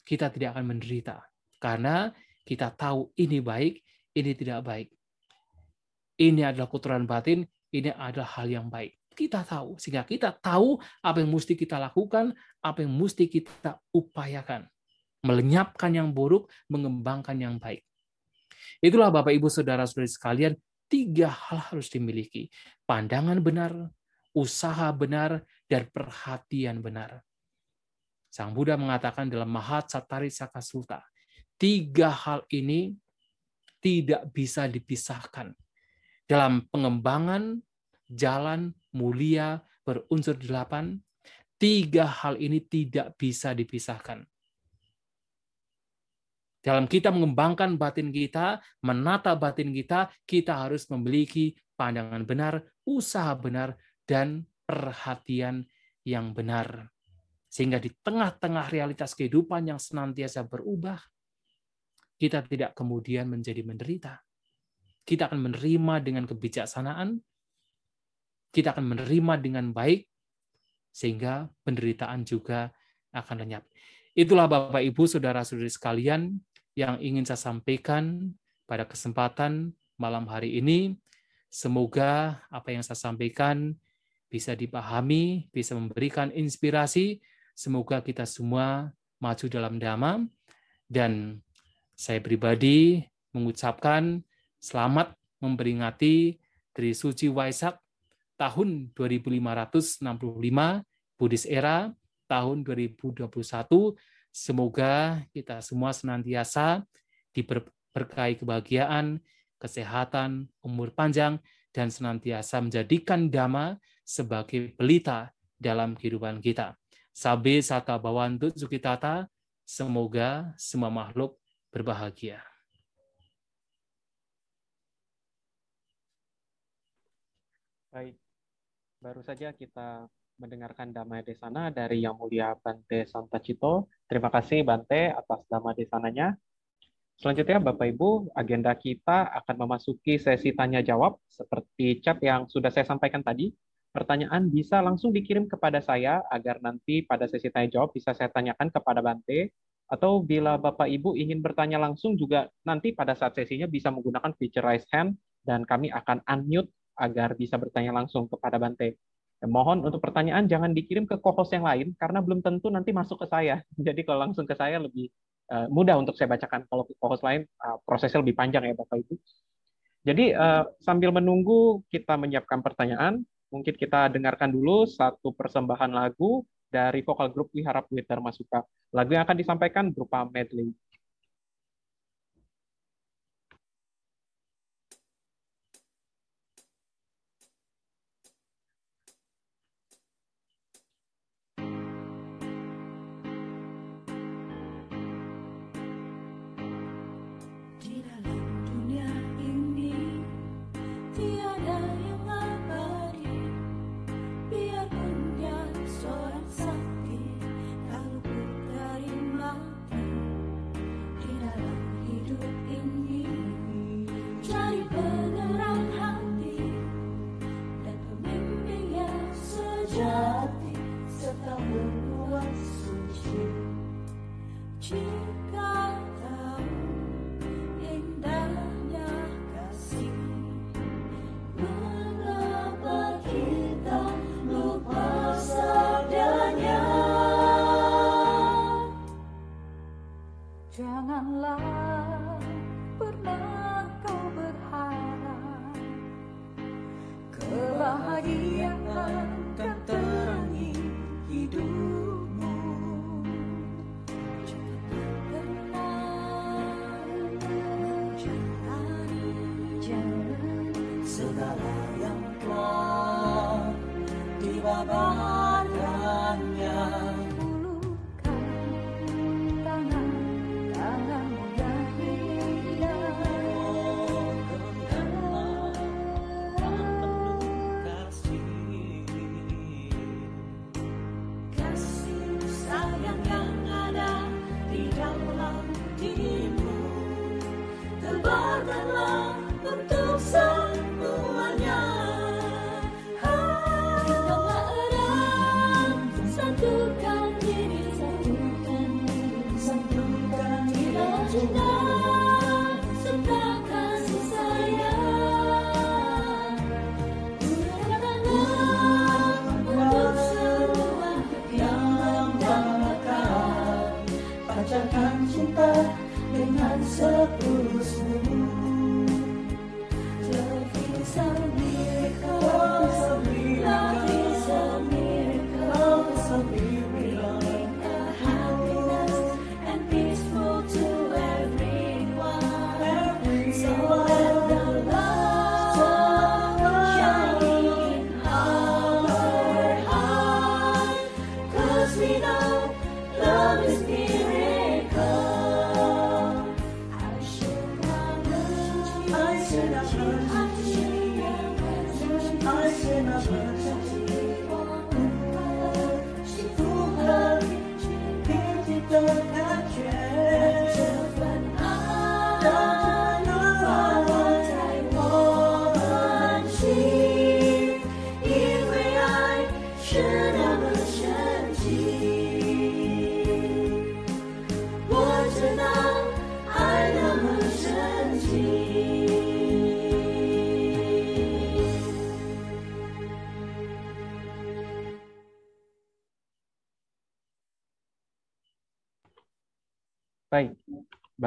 kita tidak akan menderita. Karena kita tahu ini baik, ini tidak baik. Ini adalah kotoran batin, ini adalah hal yang baik. Kita tahu, sehingga kita tahu apa yang mesti kita lakukan, apa yang mesti kita upayakan. Melenyapkan yang buruk, mengembangkan yang baik. Itulah Bapak Ibu Saudara-saudari sekalian, tiga hal harus dimiliki. Pandangan benar, usaha benar, dan perhatian benar. Sang Buddha mengatakan dalam Mahat Satari Sakasulta, tiga hal ini tidak bisa dipisahkan. Dalam pengembangan jalan mulia berunsur delapan, tiga hal ini tidak bisa dipisahkan. Dalam kita mengembangkan batin kita, menata batin kita, kita harus memiliki pandangan benar, usaha benar, dan perhatian yang benar. Sehingga di tengah-tengah realitas kehidupan yang senantiasa berubah, kita tidak kemudian menjadi menderita. Kita akan menerima dengan kebijaksanaan, kita akan menerima dengan baik, sehingga penderitaan juga akan lenyap. Itulah Bapak Ibu, Saudara-saudari sekalian yang ingin saya sampaikan pada kesempatan malam hari ini. Semoga apa yang saya sampaikan bisa dipahami, bisa memberikan inspirasi Semoga kita semua maju dalam dhamma dan saya pribadi mengucapkan selamat memperingati Tri Suci Waisak tahun 2565 Buddhis era tahun 2021. Semoga kita semua senantiasa diberkahi kebahagiaan, kesehatan, umur panjang, dan senantiasa menjadikan dhamma sebagai pelita dalam kehidupan kita. Sabe saka bawantut sukitata, semoga semua makhluk berbahagia. Baik, baru saja kita mendengarkan Dhamma Desana dari Yang Mulia Bante Santacito. Terima kasih Bante atas Dhamma Desananya. Selanjutnya Bapak Ibu, agenda kita akan memasuki sesi tanya jawab seperti chat yang sudah saya sampaikan tadi pertanyaan bisa langsung dikirim kepada saya agar nanti pada sesi tanya jawab bisa saya tanyakan kepada Bante atau bila Bapak Ibu ingin bertanya langsung juga nanti pada saat sesinya bisa menggunakan feature raise hand dan kami akan unmute agar bisa bertanya langsung kepada Bante. Mohon untuk pertanyaan jangan dikirim ke co-host yang lain karena belum tentu nanti masuk ke saya. [LAUGHS] Jadi kalau langsung ke saya lebih uh, mudah untuk saya bacakan. Kalau ke co-host lain uh, prosesnya lebih panjang ya Bapak Ibu. Jadi uh, sambil menunggu kita menyiapkan pertanyaan, mungkin kita dengarkan dulu satu persembahan lagu dari vokal grup Wiharap Dharma Masuka. Lagu yang akan disampaikan berupa medley. Di ba ba?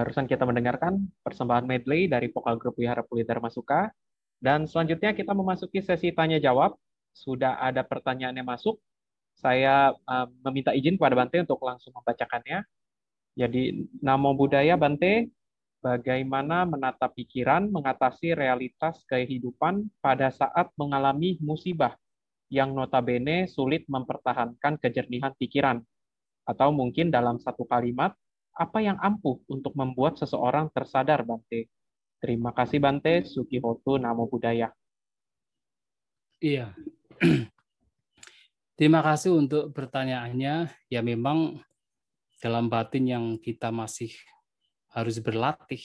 Barusan kita mendengarkan persembahan medley dari vokal grup Wihara Pulitera Masuka. Dan selanjutnya kita memasuki sesi tanya-jawab. Sudah ada pertanyaan yang masuk. Saya uh, meminta izin kepada Bante untuk langsung membacakannya. Jadi, Namo Buddhaya Bante, bagaimana menata pikiran mengatasi realitas kehidupan pada saat mengalami musibah yang notabene sulit mempertahankan kejernihan pikiran. Atau mungkin dalam satu kalimat, apa yang ampuh untuk membuat seseorang tersadar, Bante? Terima kasih, Bante. Sukihotu Namo Buddhaya. Iya. [CLEARS THROAT] Terima kasih untuk pertanyaannya. Ya memang dalam batin yang kita masih harus berlatih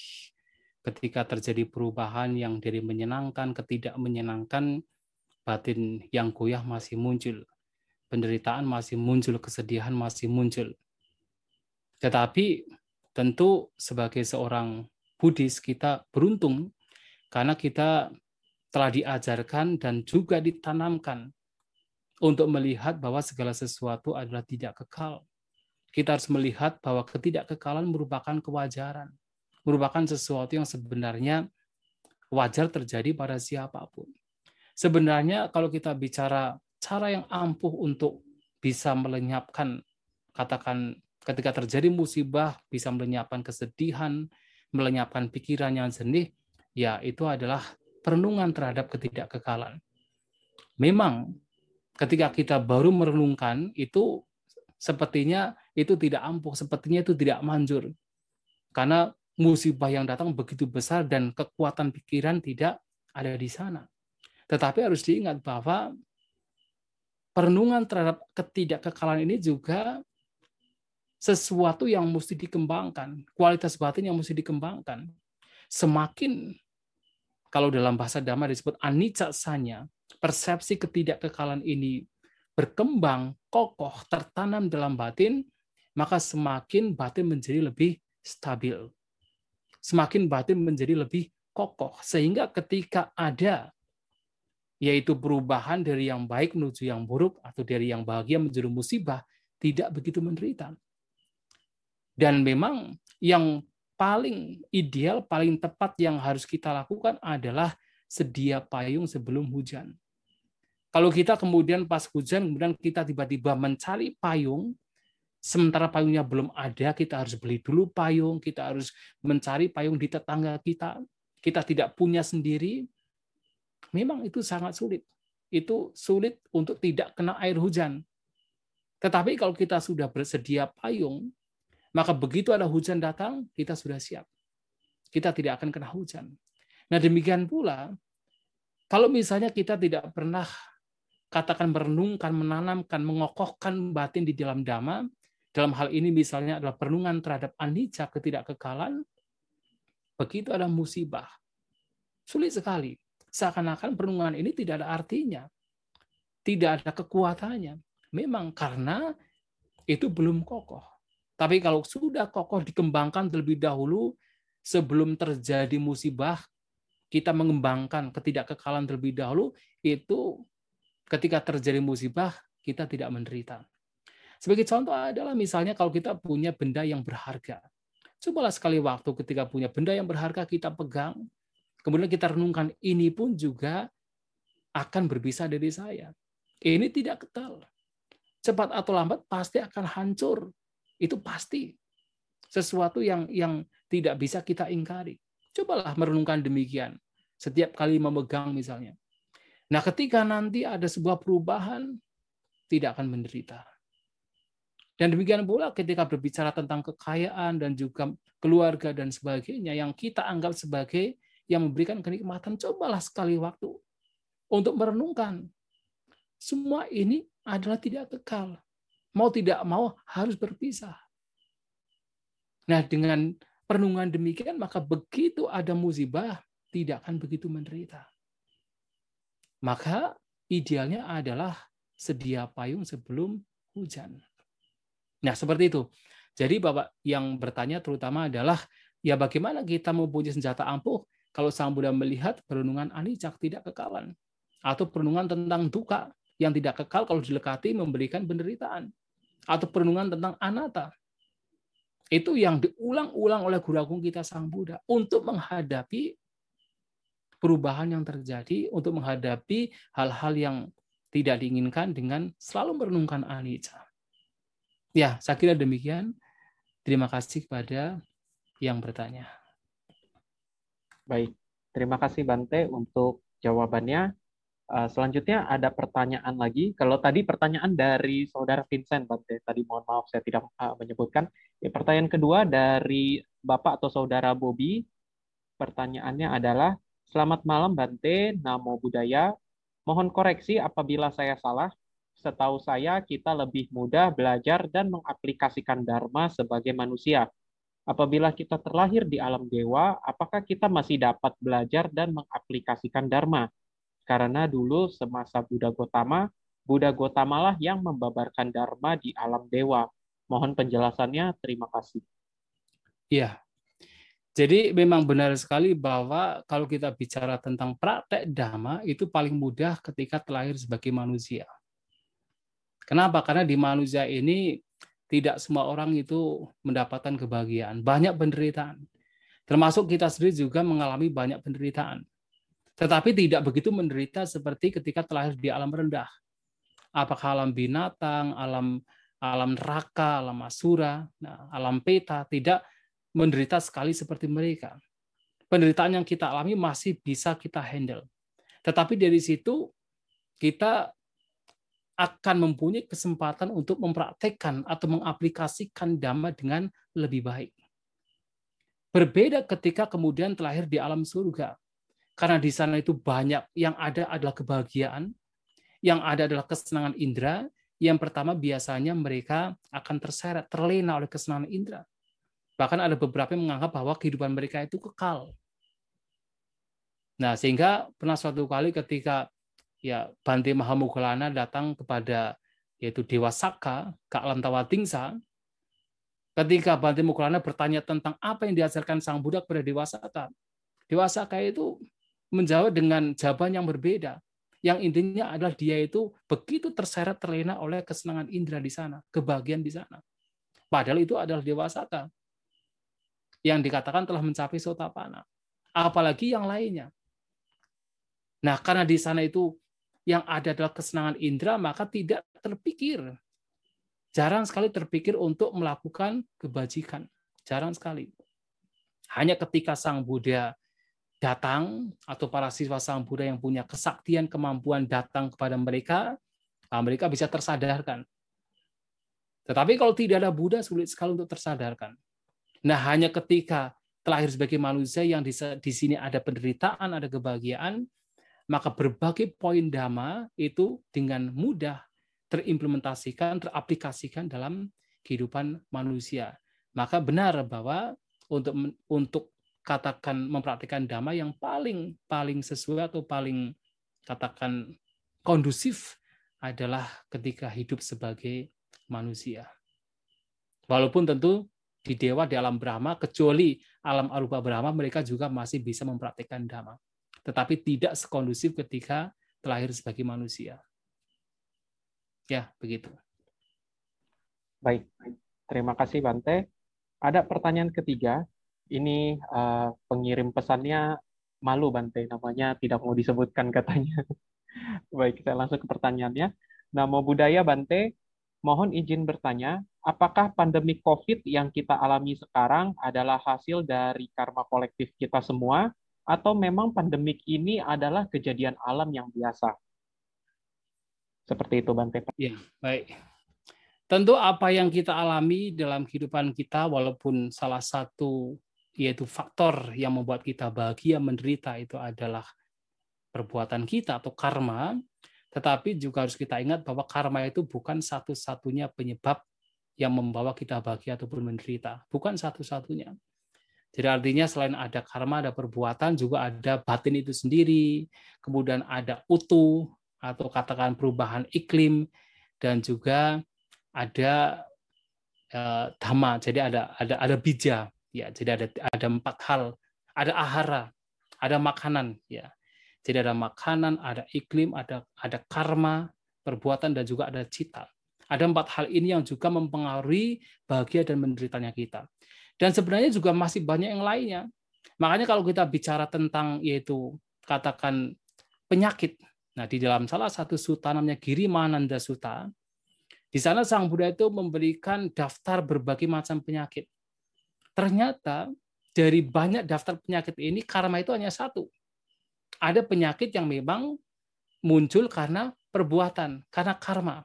ketika terjadi perubahan yang dari menyenangkan ke tidak menyenangkan, batin yang goyah masih muncul. Penderitaan masih muncul, kesedihan masih muncul tetapi tentu sebagai seorang Buddhis kita beruntung karena kita telah diajarkan dan juga ditanamkan untuk melihat bahwa segala sesuatu adalah tidak kekal. Kita harus melihat bahwa ketidakkekalan merupakan kewajaran, merupakan sesuatu yang sebenarnya wajar terjadi pada siapa pun. Sebenarnya kalau kita bicara cara yang ampuh untuk bisa melenyapkan katakan ketika terjadi musibah bisa melenyapkan kesedihan, melenyapkan pikiran yang jernih, ya itu adalah perenungan terhadap ketidakkekalan. Memang ketika kita baru merenungkan itu sepertinya itu tidak ampuh, sepertinya itu tidak manjur. Karena musibah yang datang begitu besar dan kekuatan pikiran tidak ada di sana. Tetapi harus diingat bahwa perenungan terhadap ketidakkekalan ini juga sesuatu yang mesti dikembangkan, kualitas batin yang mesti dikembangkan. Semakin kalau dalam bahasa Dhamma disebut anicca sanya, persepsi ketidakkekalan ini berkembang, kokoh, tertanam dalam batin, maka semakin batin menjadi lebih stabil. Semakin batin menjadi lebih kokoh. Sehingga ketika ada yaitu perubahan dari yang baik menuju yang buruk atau dari yang bahagia menjadi musibah, tidak begitu menderita. Dan memang yang paling ideal, paling tepat yang harus kita lakukan adalah sedia payung sebelum hujan. Kalau kita kemudian pas hujan, kemudian kita tiba-tiba mencari payung, sementara payungnya belum ada, kita harus beli dulu payung, kita harus mencari payung di tetangga kita, kita tidak punya sendiri, memang itu sangat sulit. Itu sulit untuk tidak kena air hujan. Tetapi kalau kita sudah bersedia payung, maka begitu ada hujan datang, kita sudah siap. Kita tidak akan kena hujan. Nah demikian pula, kalau misalnya kita tidak pernah katakan merenungkan, menanamkan, mengokohkan batin di dalam dhamma, dalam hal ini misalnya adalah perenungan terhadap anicca, ketidakkekalan, begitu ada musibah. Sulit sekali. Seakan-akan perenungan ini tidak ada artinya. Tidak ada kekuatannya. Memang karena itu belum kokoh. Tapi kalau sudah kokoh dikembangkan terlebih dahulu, sebelum terjadi musibah, kita mengembangkan ketidakkekalan terlebih dahulu, itu ketika terjadi musibah, kita tidak menderita. Sebagai contoh adalah misalnya kalau kita punya benda yang berharga. Cobalah sekali waktu ketika punya benda yang berharga kita pegang, kemudian kita renungkan ini pun juga akan berbisa dari saya. Ini tidak kekal. Cepat atau lambat pasti akan hancur itu pasti sesuatu yang yang tidak bisa kita ingkari. Cobalah merenungkan demikian. Setiap kali memegang misalnya. Nah, ketika nanti ada sebuah perubahan, tidak akan menderita. Dan demikian pula ketika berbicara tentang kekayaan dan juga keluarga dan sebagainya yang kita anggap sebagai yang memberikan kenikmatan, cobalah sekali waktu untuk merenungkan. Semua ini adalah tidak kekal mau tidak mau harus berpisah. Nah, dengan perenungan demikian, maka begitu ada musibah, tidak akan begitu menderita. Maka idealnya adalah sedia payung sebelum hujan. Nah, seperti itu. Jadi Bapak yang bertanya terutama adalah ya bagaimana kita mempunyai senjata ampuh kalau Sang Buddha melihat perenungan anicak tidak kekalan atau perenungan tentang duka yang tidak kekal kalau dilekati memberikan penderitaan atau perenungan tentang anata itu yang diulang-ulang oleh guru agung kita Sang Buddha untuk menghadapi perubahan yang terjadi, untuk menghadapi hal-hal yang tidak diinginkan dengan selalu merenungkan anicca. Ya, saya kira demikian. Terima kasih kepada yang bertanya. Baik, terima kasih Bante untuk jawabannya. Eh, selanjutnya ada pertanyaan lagi. Kalau tadi pertanyaan dari saudara Vincent, Bante. Tadi mohon maaf saya tidak eh, menyebutkan. Ya, pertanyaan kedua dari Bapak atau saudara Bobby. Pertanyaannya adalah, Selamat malam Bante, Namo Buddhaya. Mohon koreksi apabila saya salah setahu saya kita lebih mudah belajar dan mengaplikasikan dharma sebagai manusia. Apabila kita terlahir di alam dewa, apakah kita masih dapat belajar dan mengaplikasikan dharma? Karena dulu semasa Buddha Gotama, Buddha Gotama lah yang membabarkan dharma di alam dewa. Mohon penjelasannya, terima kasih. Iya, jadi memang benar sekali bahwa kalau kita bicara tentang praktek dhamma itu paling mudah ketika terlahir sebagai manusia. Kenapa? Karena di manusia ini tidak semua orang itu mendapatkan kebahagiaan. Banyak penderitaan. Termasuk kita sendiri juga mengalami banyak penderitaan. Tetapi tidak begitu menderita seperti ketika terlahir di alam rendah. Apakah alam binatang, alam alam neraka, alam asura, nah, alam peta, tidak menderita sekali seperti mereka. Penderitaan yang kita alami masih bisa kita handle. Tetapi dari situ kita akan mempunyai kesempatan untuk mempraktekkan atau mengaplikasikan dhamma dengan lebih baik. Berbeda ketika kemudian terlahir di alam surga. Karena di sana itu banyak, yang ada adalah kebahagiaan, yang ada adalah kesenangan indera, yang pertama biasanya mereka akan terseret, terlena oleh kesenangan indera. Bahkan ada beberapa yang menganggap bahwa kehidupan mereka itu kekal. Nah, sehingga pernah suatu kali ketika ya Bante Mahamugalana datang kepada yaitu Dewa Saka, Kak Lantawatingsa, ketika Bante Mugalana bertanya tentang apa yang diajarkan Sang Buddha kepada Dewa Saka, Dewa Saka itu menjawab dengan jawaban yang berbeda. Yang intinya adalah dia itu begitu terseret terlena oleh kesenangan indera di sana, kebahagiaan di sana. Padahal itu adalah Dewa Saka yang dikatakan telah mencapai sotapana. Apalagi yang lainnya. Nah, karena di sana itu yang ada adalah kesenangan indera, maka tidak terpikir. Jarang sekali terpikir untuk melakukan kebajikan. Jarang sekali. Hanya ketika Sang Buddha datang, atau para siswa Sang Buddha yang punya kesaktian, kemampuan datang kepada mereka, nah, mereka bisa tersadarkan. Tetapi kalau tidak ada Buddha, sulit sekali untuk tersadarkan. Nah, hanya ketika terlahir sebagai manusia yang di, di sini ada penderitaan, ada kebahagiaan, maka berbagai poin dhamma itu dengan mudah terimplementasikan, teraplikasikan dalam kehidupan manusia. Maka benar bahwa untuk untuk katakan mempraktikkan dhamma yang paling paling sesuai atau paling katakan kondusif adalah ketika hidup sebagai manusia. Walaupun tentu di dewa di alam Brahma kecuali alam arupa Brahma mereka juga masih bisa mempraktikkan dhamma tetapi tidak sekondusif ketika terlahir sebagai manusia. Ya, begitu. Baik, terima kasih Bante. Ada pertanyaan ketiga. Ini uh, pengirim pesannya malu Bante, namanya tidak mau disebutkan katanya. [LAUGHS] Baik, saya langsung ke pertanyaannya. Namo budaya Bante, mohon izin bertanya, apakah pandemi COVID yang kita alami sekarang adalah hasil dari karma kolektif kita semua atau memang pandemik ini adalah kejadian alam yang biasa? Seperti itu, Bante. Ya, baik. Tentu apa yang kita alami dalam kehidupan kita, walaupun salah satu yaitu faktor yang membuat kita bahagia menderita itu adalah perbuatan kita atau karma, tetapi juga harus kita ingat bahwa karma itu bukan satu-satunya penyebab yang membawa kita bahagia ataupun menderita. Bukan satu-satunya. Jadi artinya selain ada karma, ada perbuatan, juga ada batin itu sendiri, kemudian ada utuh, atau katakan perubahan iklim dan juga ada uh, dhamma. Jadi ada ada ada bija ya. Jadi ada ada empat hal. Ada ahara, ada makanan ya. Jadi ada makanan, ada iklim, ada ada karma, perbuatan dan juga ada cita. Ada empat hal ini yang juga mempengaruhi bahagia dan menderitanya kita. Dan sebenarnya juga masih banyak yang lainnya. Makanya kalau kita bicara tentang yaitu katakan penyakit. Nah, di dalam salah satu suta namanya Giri Mananda Suta, di sana Sang Buddha itu memberikan daftar berbagai macam penyakit. Ternyata dari banyak daftar penyakit ini karma itu hanya satu. Ada penyakit yang memang muncul karena perbuatan, karena karma.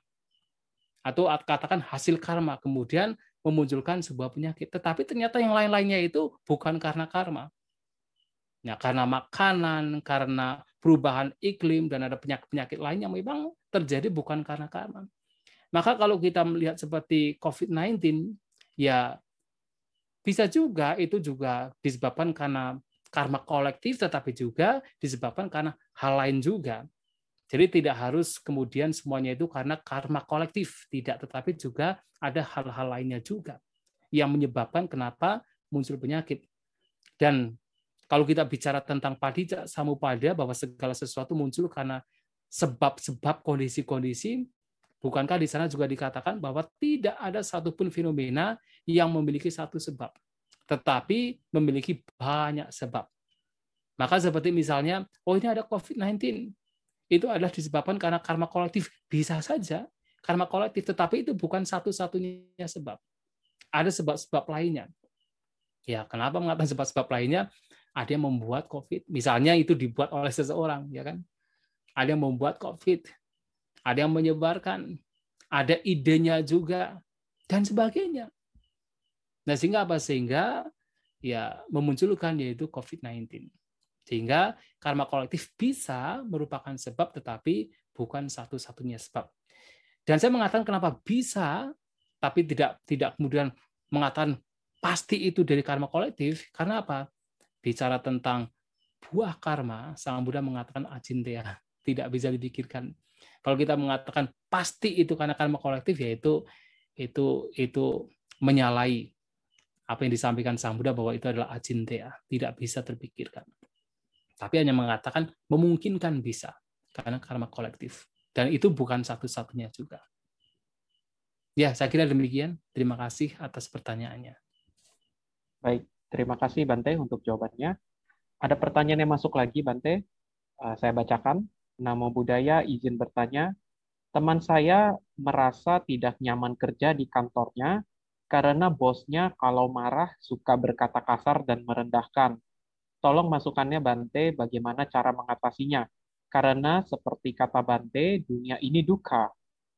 Atau katakan hasil karma, kemudian memunculkan sebuah penyakit. Tetapi ternyata yang lain-lainnya itu bukan karena karma. Ya, karena makanan, karena perubahan iklim, dan ada penyakit-penyakit lain yang memang terjadi bukan karena karma. Maka kalau kita melihat seperti COVID-19, ya bisa juga itu juga disebabkan karena karma kolektif, tetapi juga disebabkan karena hal lain juga. Jadi tidak harus kemudian semuanya itu karena karma kolektif, tidak, tetapi juga ada hal-hal lainnya juga yang menyebabkan kenapa muncul penyakit. Dan kalau kita bicara tentang padija samupada bahwa segala sesuatu muncul karena sebab-sebab kondisi-kondisi, bukankah di sana juga dikatakan bahwa tidak ada satupun fenomena yang memiliki satu sebab, tetapi memiliki banyak sebab. Maka seperti misalnya, oh ini ada COVID-19, itu adalah disebabkan karena karma kolektif. Bisa saja karma kolektif, tetapi itu bukan satu-satunya sebab. Ada sebab-sebab lainnya. Ya, kenapa mengatakan sebab-sebab lainnya? ada yang membuat COVID. Misalnya itu dibuat oleh seseorang, ya kan? Ada yang membuat COVID, ada yang menyebarkan, ada idenya juga, dan sebagainya. Nah, sehingga apa? Sehingga ya memunculkan yaitu COVID-19. Sehingga karma kolektif bisa merupakan sebab, tetapi bukan satu-satunya sebab. Dan saya mengatakan kenapa bisa, tapi tidak tidak kemudian mengatakan pasti itu dari karma kolektif, karena apa? bicara tentang buah karma, Sang Buddha mengatakan acintea, [LAUGHS] tidak bisa dipikirkan. Kalau kita mengatakan pasti itu karena karma kolektif, yaitu itu itu menyalahi apa yang disampaikan Sang Buddha bahwa itu adalah acintea, tidak bisa terpikirkan. Tapi hanya mengatakan memungkinkan bisa karena karma kolektif. Dan itu bukan satu-satunya juga. Ya, saya kira demikian. Terima kasih atas pertanyaannya. Baik, Terima kasih Bante untuk jawabannya. Ada pertanyaan yang masuk lagi Bante. Uh, saya bacakan. Nama budaya izin bertanya. Teman saya merasa tidak nyaman kerja di kantornya karena bosnya kalau marah suka berkata kasar dan merendahkan. Tolong masukannya Bante bagaimana cara mengatasinya. Karena seperti kata Bante, dunia ini duka.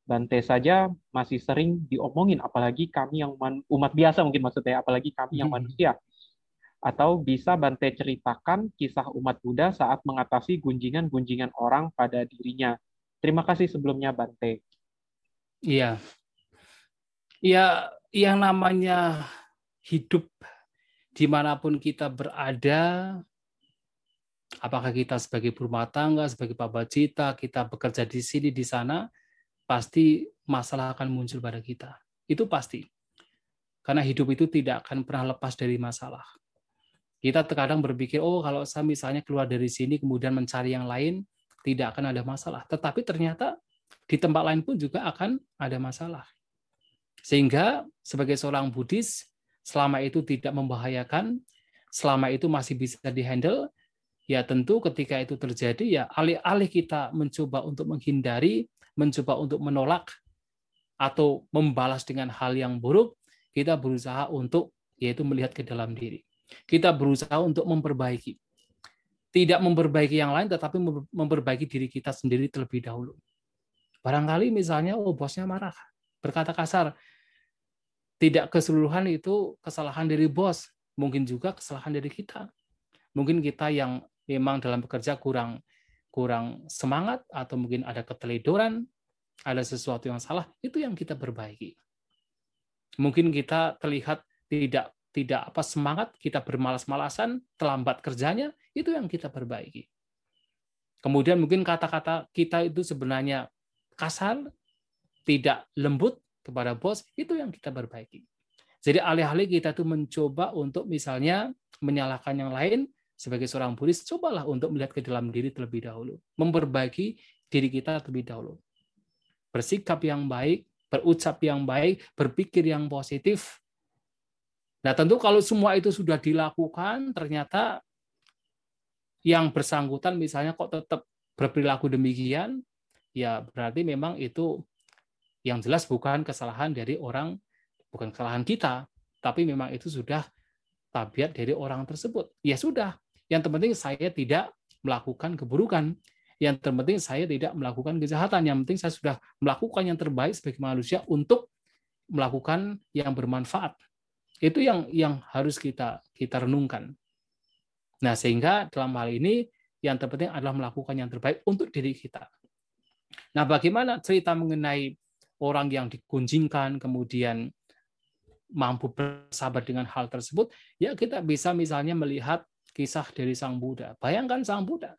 Bante saja masih sering diomongin, apalagi kami yang umat biasa mungkin maksudnya, apalagi kami yang hmm. manusia. Atau bisa Bante ceritakan kisah umat Buddha saat mengatasi gunjingan-gunjingan orang pada dirinya. Terima kasih sebelumnya Bante. Iya. Ya, yang namanya hidup di mana pun kita berada, apakah kita sebagai rumah tangga, sebagai cita, kita bekerja di sini, di sana, pasti masalah akan muncul pada kita. Itu pasti. Karena hidup itu tidak akan pernah lepas dari masalah. Kita terkadang berpikir, oh kalau saya misalnya keluar dari sini kemudian mencari yang lain, tidak akan ada masalah. Tetapi ternyata di tempat lain pun juga akan ada masalah. Sehingga sebagai seorang Buddhis, selama itu tidak membahayakan, selama itu masih bisa dihandle, ya tentu ketika itu terjadi, ya alih-alih kita mencoba untuk menghindari, mencoba untuk menolak, atau membalas dengan hal yang buruk, kita berusaha untuk yaitu melihat ke dalam diri. Kita berusaha untuk memperbaiki. Tidak memperbaiki yang lain, tetapi memperbaiki diri kita sendiri terlebih dahulu. Barangkali misalnya, oh bosnya marah, berkata kasar. Tidak keseluruhan itu kesalahan dari bos, mungkin juga kesalahan dari kita. Mungkin kita yang memang dalam bekerja kurang kurang semangat atau mungkin ada keteledoran, ada sesuatu yang salah, itu yang kita perbaiki. Mungkin kita terlihat tidak tidak apa semangat, kita bermalas-malasan, terlambat kerjanya, itu yang kita perbaiki. Kemudian mungkin kata-kata kita itu sebenarnya kasar, tidak lembut kepada bos, itu yang kita perbaiki. Jadi alih-alih kita tuh mencoba untuk misalnya menyalahkan yang lain, sebagai seorang Buddhis, cobalah untuk melihat ke dalam diri terlebih dahulu. Memperbaiki diri kita terlebih dahulu. Bersikap yang baik, berucap yang baik, berpikir yang positif. Nah tentu kalau semua itu sudah dilakukan, ternyata yang bersangkutan misalnya kok tetap berperilaku demikian, ya berarti memang itu yang jelas bukan kesalahan dari orang, bukan kesalahan kita, tapi memang itu sudah tabiat dari orang tersebut. Ya sudah, yang terpenting saya tidak melakukan keburukan. Yang terpenting saya tidak melakukan kejahatan. Yang penting saya sudah melakukan yang terbaik sebagai manusia untuk melakukan yang bermanfaat. Itu yang yang harus kita kita renungkan. Nah, sehingga dalam hal ini yang terpenting adalah melakukan yang terbaik untuk diri kita. Nah, bagaimana cerita mengenai orang yang dikunjingkan, kemudian mampu bersabar dengan hal tersebut? Ya, kita bisa misalnya melihat kisah dari Sang Buddha. Bayangkan Sang Buddha.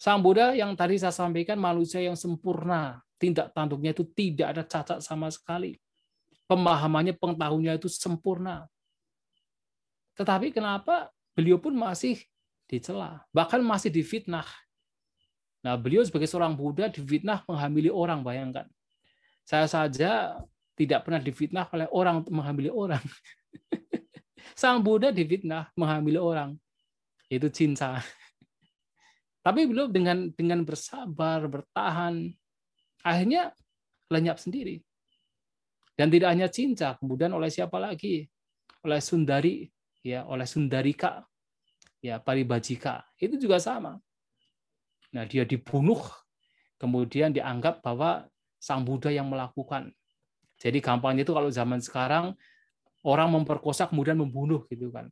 Sang Buddha yang tadi saya sampaikan manusia yang sempurna, tindak tanduknya itu tidak ada cacat sama sekali. Pemahamannya, pengetahuannya itu sempurna. Tetapi kenapa beliau pun masih dicela, bahkan masih difitnah. Nah, beliau sebagai seorang Buddha difitnah menghamili orang, bayangkan. Saya saja tidak pernah difitnah oleh orang untuk menghamili orang. [LAUGHS] Sang Buddha difitnah menghamili orang. Itu cinta. [LAUGHS] Tapi beliau dengan dengan bersabar, bertahan, akhirnya lenyap sendiri. Dan tidak hanya cinta, kemudian oleh siapa lagi? Oleh Sundari, ya, oleh Sundarika ya paribajika itu juga sama. Nah, dia dibunuh kemudian dianggap bahwa sang Buddha yang melakukan. Jadi gampangnya itu kalau zaman sekarang orang memperkosa kemudian membunuh gitu kan.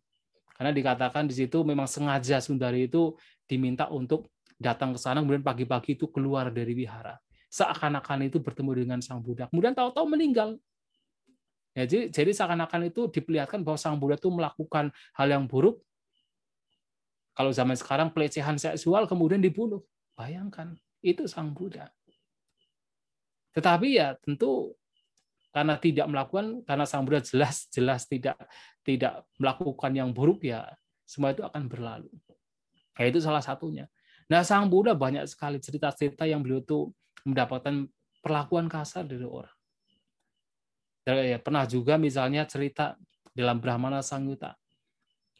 Karena dikatakan di situ memang sengaja Sundari itu diminta untuk datang ke sana kemudian pagi-pagi itu keluar dari wihara. Seakan-akan itu bertemu dengan sang Buddha. Kemudian tahu-tahu meninggal. Ya, jadi jadi seakan-akan itu diperlihatkan bahwa sang Buddha itu melakukan hal yang buruk kalau zaman sekarang pelecehan seksual kemudian dibunuh. Bayangkan, itu sang Buddha. Tetapi ya tentu karena tidak melakukan karena sang Buddha jelas jelas tidak tidak melakukan yang buruk ya semua itu akan berlalu. Ya itu salah satunya. Nah, sang Buddha banyak sekali cerita-cerita yang beliau tuh mendapatkan perlakuan kasar dari orang. Ya, pernah juga misalnya cerita dalam Brahmana Sangyuta.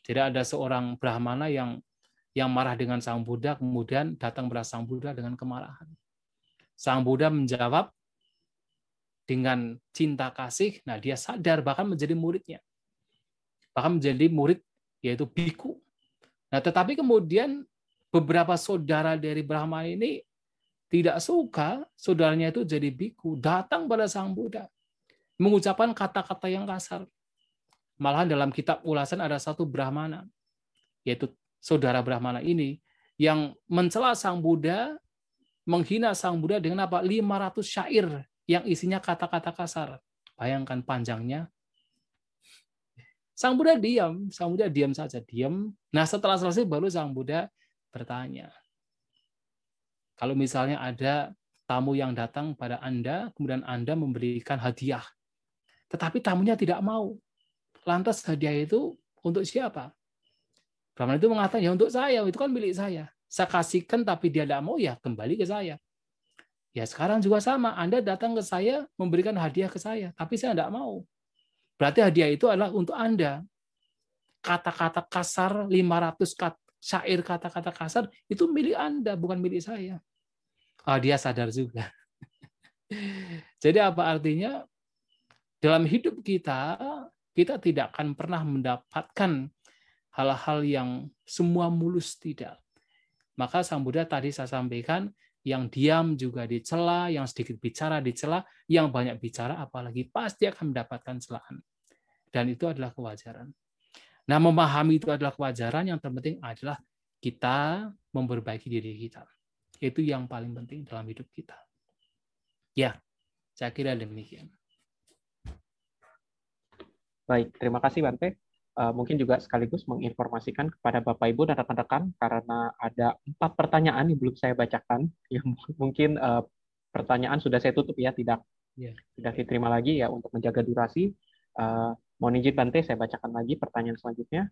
Jadi ada seorang Brahmana yang yang marah dengan Sang Buddha, kemudian datang kepada Sang Buddha dengan kemarahan. Sang Buddha menjawab dengan cinta kasih, nah dia sadar bahkan menjadi muridnya. Bahkan menjadi murid yaitu biku. Nah, tetapi kemudian beberapa saudara dari Brahma ini tidak suka saudaranya itu jadi biku, datang pada Sang Buddha mengucapkan kata-kata yang kasar. Malahan dalam kitab ulasan ada satu Brahmana, yaitu saudara Brahmana ini yang mencela Sang Buddha, menghina Sang Buddha dengan apa? 500 syair yang isinya kata-kata kasar. Bayangkan panjangnya. Sang Buddha diam, Sang Buddha diam saja, diam. Nah, setelah selesai baru Sang Buddha bertanya. Kalau misalnya ada tamu yang datang pada Anda, kemudian Anda memberikan hadiah. Tetapi tamunya tidak mau. Lantas hadiah itu untuk siapa? Brahman itu mengatakan, ya untuk saya, itu kan milik saya. Saya kasihkan tapi dia tidak mau, ya kembali ke saya. Ya sekarang juga sama, Anda datang ke saya, memberikan hadiah ke saya, tapi saya tidak mau. Berarti hadiah itu adalah untuk Anda. Kata-kata kasar, 500 kat, syair kata-kata kasar, itu milik Anda, bukan milik saya. Oh, dia sadar juga. [LAUGHS] Jadi apa artinya? Dalam hidup kita, kita tidak akan pernah mendapatkan hal-hal yang semua mulus tidak. Maka Sang Buddha tadi saya sampaikan, yang diam juga dicela, yang sedikit bicara dicela, yang banyak bicara apalagi pasti akan mendapatkan celaan. Dan itu adalah kewajaran. Nah, memahami itu adalah kewajaran, yang terpenting adalah kita memperbaiki diri kita. Itu yang paling penting dalam hidup kita. Ya, saya kira demikian. Baik, terima kasih Bante. Uh, mungkin juga sekaligus menginformasikan kepada Bapak Ibu dan rekan-rekan karena ada empat pertanyaan yang belum saya bacakan. [LAUGHS] Yang mungkin uh, pertanyaan sudah saya tutup ya, tidak yeah. tidak diterima lagi ya untuk menjaga durasi. Uh, mohon izin Bante, saya bacakan lagi pertanyaan selanjutnya.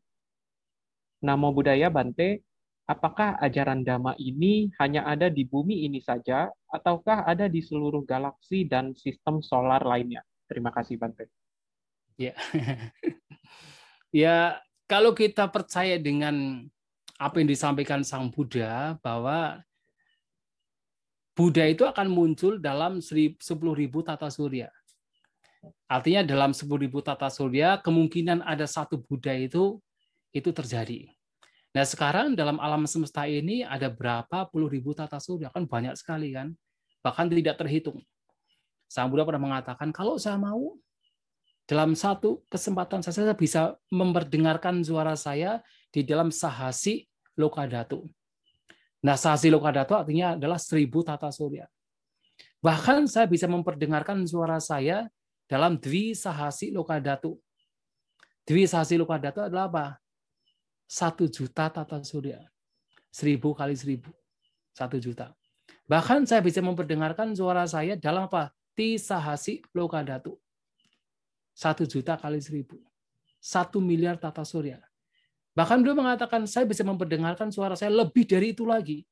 Namo Buddhaya Bante, apakah ajaran Dhamma ini hanya ada di bumi ini saja, ataukah ada di seluruh galaksi dan sistem solar lainnya? Terima kasih Bante. Ya, [LAUGHS] ya kalau kita percaya dengan apa yang disampaikan Sang Buddha bahwa Buddha itu akan muncul dalam 10.000 tata surya. Artinya dalam 10.000 tata surya kemungkinan ada satu Buddha itu itu terjadi. Nah sekarang dalam alam semesta ini ada berapa puluh ribu tata surya kan banyak sekali kan, bahkan tidak terhitung. Sang Buddha pernah mengatakan kalau saya mau dalam satu kesempatan saya bisa memperdengarkan suara saya di dalam sahasi lokadatu. Nah sahasi lokadatu artinya adalah seribu tata surya. Bahkan saya bisa memperdengarkan suara saya dalam dwi sahasi lokadatu. Dwi sahasi lokadatu adalah apa? satu juta tata surya. Seribu kali seribu. Satu juta. Bahkan saya bisa memperdengarkan suara saya dalam apa? Tisahasi lokadatu. Satu juta kali seribu. Satu miliar tata surya. Bahkan beliau mengatakan, saya bisa memperdengarkan suara saya lebih dari itu lagi.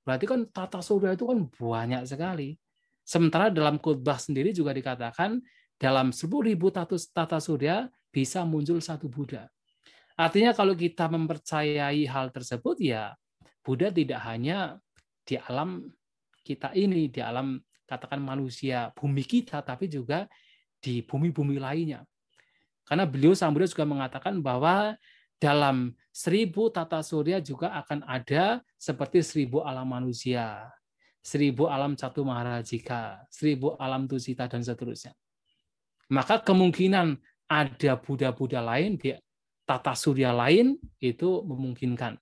Berarti kan tata surya itu kan banyak sekali. Sementara dalam khutbah sendiri juga dikatakan, dalam 10.000 tata surya bisa muncul satu Buddha. Artinya kalau kita mempercayai hal tersebut ya Buddha tidak hanya di alam kita ini, di alam katakan manusia bumi kita, tapi juga di bumi-bumi lainnya. Karena beliau Sang Buddha juga mengatakan bahwa dalam seribu tata surya juga akan ada seperti seribu alam manusia, seribu alam catu maharajika, seribu alam tusita, dan seterusnya. Maka kemungkinan ada Buddha-Buddha lain di tata surya lain itu memungkinkan.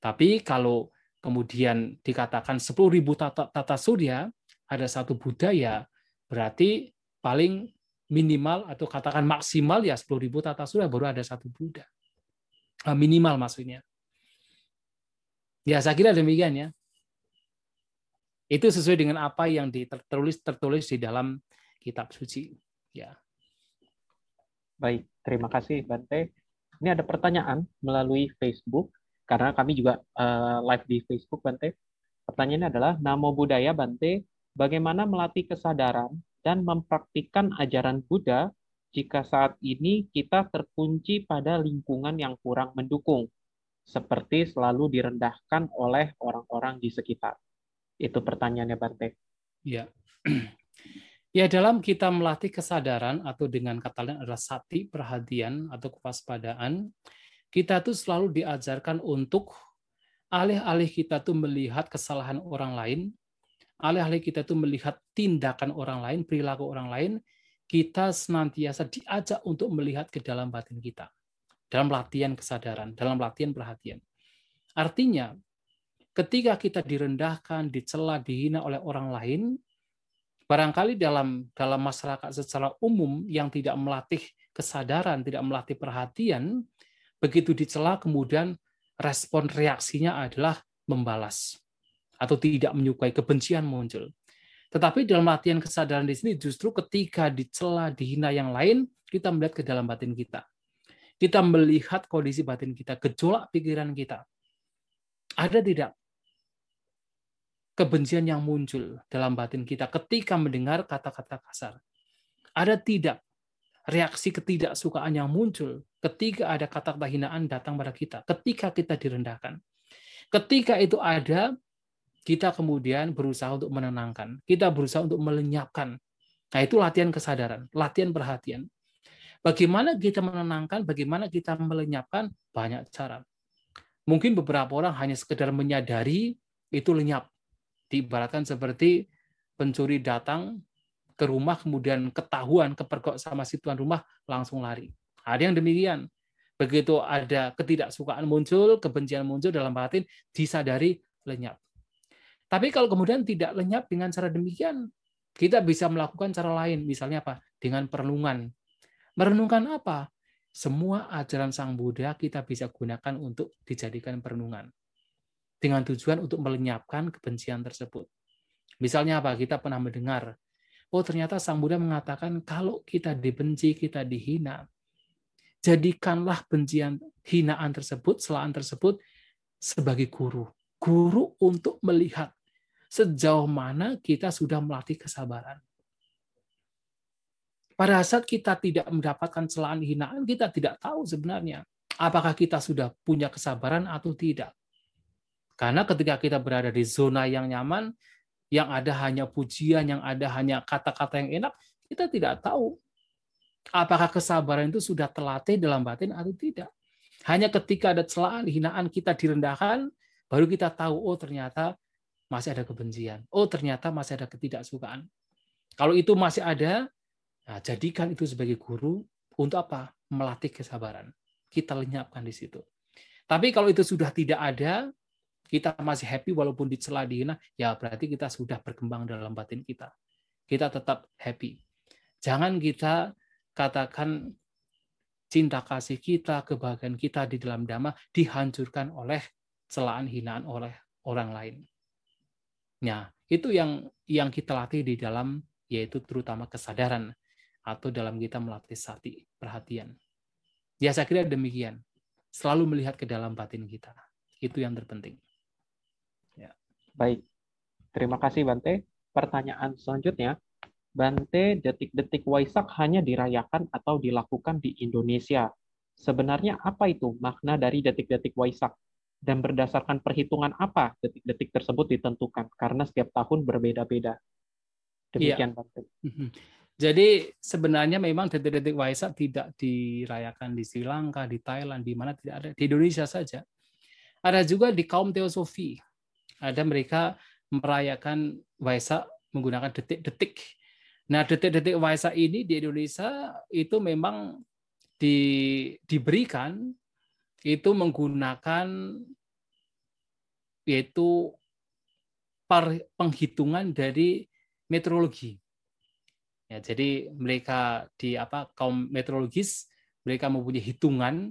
Tapi kalau kemudian dikatakan 10.000 tata, tata surya, ada satu Buddha ya berarti paling minimal atau katakan maksimal ya 10.000 tata surya baru ada satu Buddha. Ah, minimal maksudnya. Ya saya kira demikian ya. Itu sesuai dengan apa yang tertulis tertulis di dalam kitab suci. Ya. Baik, terima kasih Bante. Ini ada pertanyaan melalui Facebook karena kami juga uh, live di Facebook Bante. Pertanyaannya adalah Namo Buddhaya Bante, bagaimana melatih kesadaran dan mempraktikkan ajaran Buddha jika saat ini kita terkunci pada lingkungan yang kurang mendukung, seperti selalu direndahkan oleh orang-orang di sekitar? Itu pertanyaannya Bante. Ya. [CLEARS THROAT] Ya dalam kita melatih kesadaran atau dengan kata lain adalah sati perhatian atau kewaspadaan, kita tuh selalu diajarkan untuk alih-alih kita tuh melihat kesalahan orang lain, alih-alih kita tuh melihat tindakan orang lain, perilaku orang lain, kita senantiasa diajak untuk melihat ke dalam batin kita. Dalam latihan kesadaran, dalam latihan perhatian. Artinya, ketika kita direndahkan, dicela, dihina oleh orang lain, Barangkali dalam dalam masyarakat secara umum yang tidak melatih kesadaran, tidak melatih perhatian, begitu dicela kemudian respon reaksinya adalah membalas atau tidak menyukai kebencian muncul. Tetapi dalam latihan kesadaran di sini justru ketika dicela, dihina yang lain, kita melihat ke dalam batin kita. Kita melihat kondisi batin kita, gejolak pikiran kita. Ada tidak kebencian yang muncul dalam batin kita ketika mendengar kata-kata kasar? Ada tidak reaksi ketidaksukaan yang muncul ketika ada kata-kata hinaan datang pada kita, ketika kita direndahkan? Ketika itu ada, kita kemudian berusaha untuk menenangkan, kita berusaha untuk melenyapkan. Nah, itu latihan kesadaran, latihan perhatian. Bagaimana kita menenangkan, bagaimana kita melenyapkan, banyak cara. Mungkin beberapa orang hanya sekedar menyadari itu lenyap diibaratkan seperti pencuri datang ke rumah kemudian ketahuan kepergok sama si tuan rumah langsung lari. Ada yang demikian. Begitu ada ketidaksukaan muncul, kebencian muncul dalam batin, disadari lenyap. Tapi kalau kemudian tidak lenyap dengan cara demikian, kita bisa melakukan cara lain. Misalnya apa? Dengan perenungan. Merenungkan apa? semua ajaran Sang Buddha kita bisa gunakan untuk dijadikan perenungan. Dengan tujuan untuk melenyapkan kebencian tersebut. Misalnya apa? Kita pernah mendengar, oh ternyata Sang Buddha mengatakan kalau kita dibenci, kita dihina, jadikanlah bencian, hinaan tersebut, celaan tersebut sebagai guru. Guru untuk melihat sejauh mana kita sudah melatih kesabaran. Pada saat kita tidak mendapatkan celaan hinaan, kita tidak tahu sebenarnya apakah kita sudah punya kesabaran atau tidak. Karena ketika kita berada di zona yang nyaman, yang ada hanya pujian, yang ada hanya kata-kata yang enak, kita tidak tahu apakah kesabaran itu sudah terlatih dalam batin atau tidak. Hanya ketika ada celaan, hinaan kita direndahkan, baru kita tahu, oh ternyata masih ada kebencian. Oh ternyata masih ada ketidaksukaan. Kalau itu masih ada, nah jadikan itu sebagai guru untuk apa? Melatih kesabaran. Kita lenyapkan di situ. Tapi kalau itu sudah tidak ada, kita masih happy walaupun dicela dihina, ya berarti kita sudah berkembang dalam batin kita. Kita tetap happy. Jangan kita katakan cinta kasih kita, kebahagiaan kita di dalam dhamma dihancurkan oleh celaan hinaan oleh orang lain. Nah, itu yang yang kita latih di dalam yaitu terutama kesadaran atau dalam kita melatih sati, perhatian. Ya saya kira demikian. Selalu melihat ke dalam batin kita. Itu yang terpenting. Baik, terima kasih Bante. Pertanyaan selanjutnya, Bante, detik-detik Waisak hanya dirayakan atau dilakukan di Indonesia. Sebenarnya apa itu makna dari detik-detik Waisak? Dan berdasarkan perhitungan apa detik-detik tersebut ditentukan? Karena setiap tahun berbeda-beda. Demikian, ya. Bante. Mhm. Jadi sebenarnya memang detik-detik Waisak tidak dirayakan di Sri Lanka, di Thailand, di mana tidak ada. Di Indonesia saja. Ada juga di kaum teosofi ada mereka merayakan Waisak menggunakan detik-detik. Nah, detik-detik Waisak ini di Indonesia itu memang di, diberikan itu menggunakan yaitu penghitungan dari meteorologi. Ya, jadi mereka di apa kaum meteorologis mereka mempunyai hitungan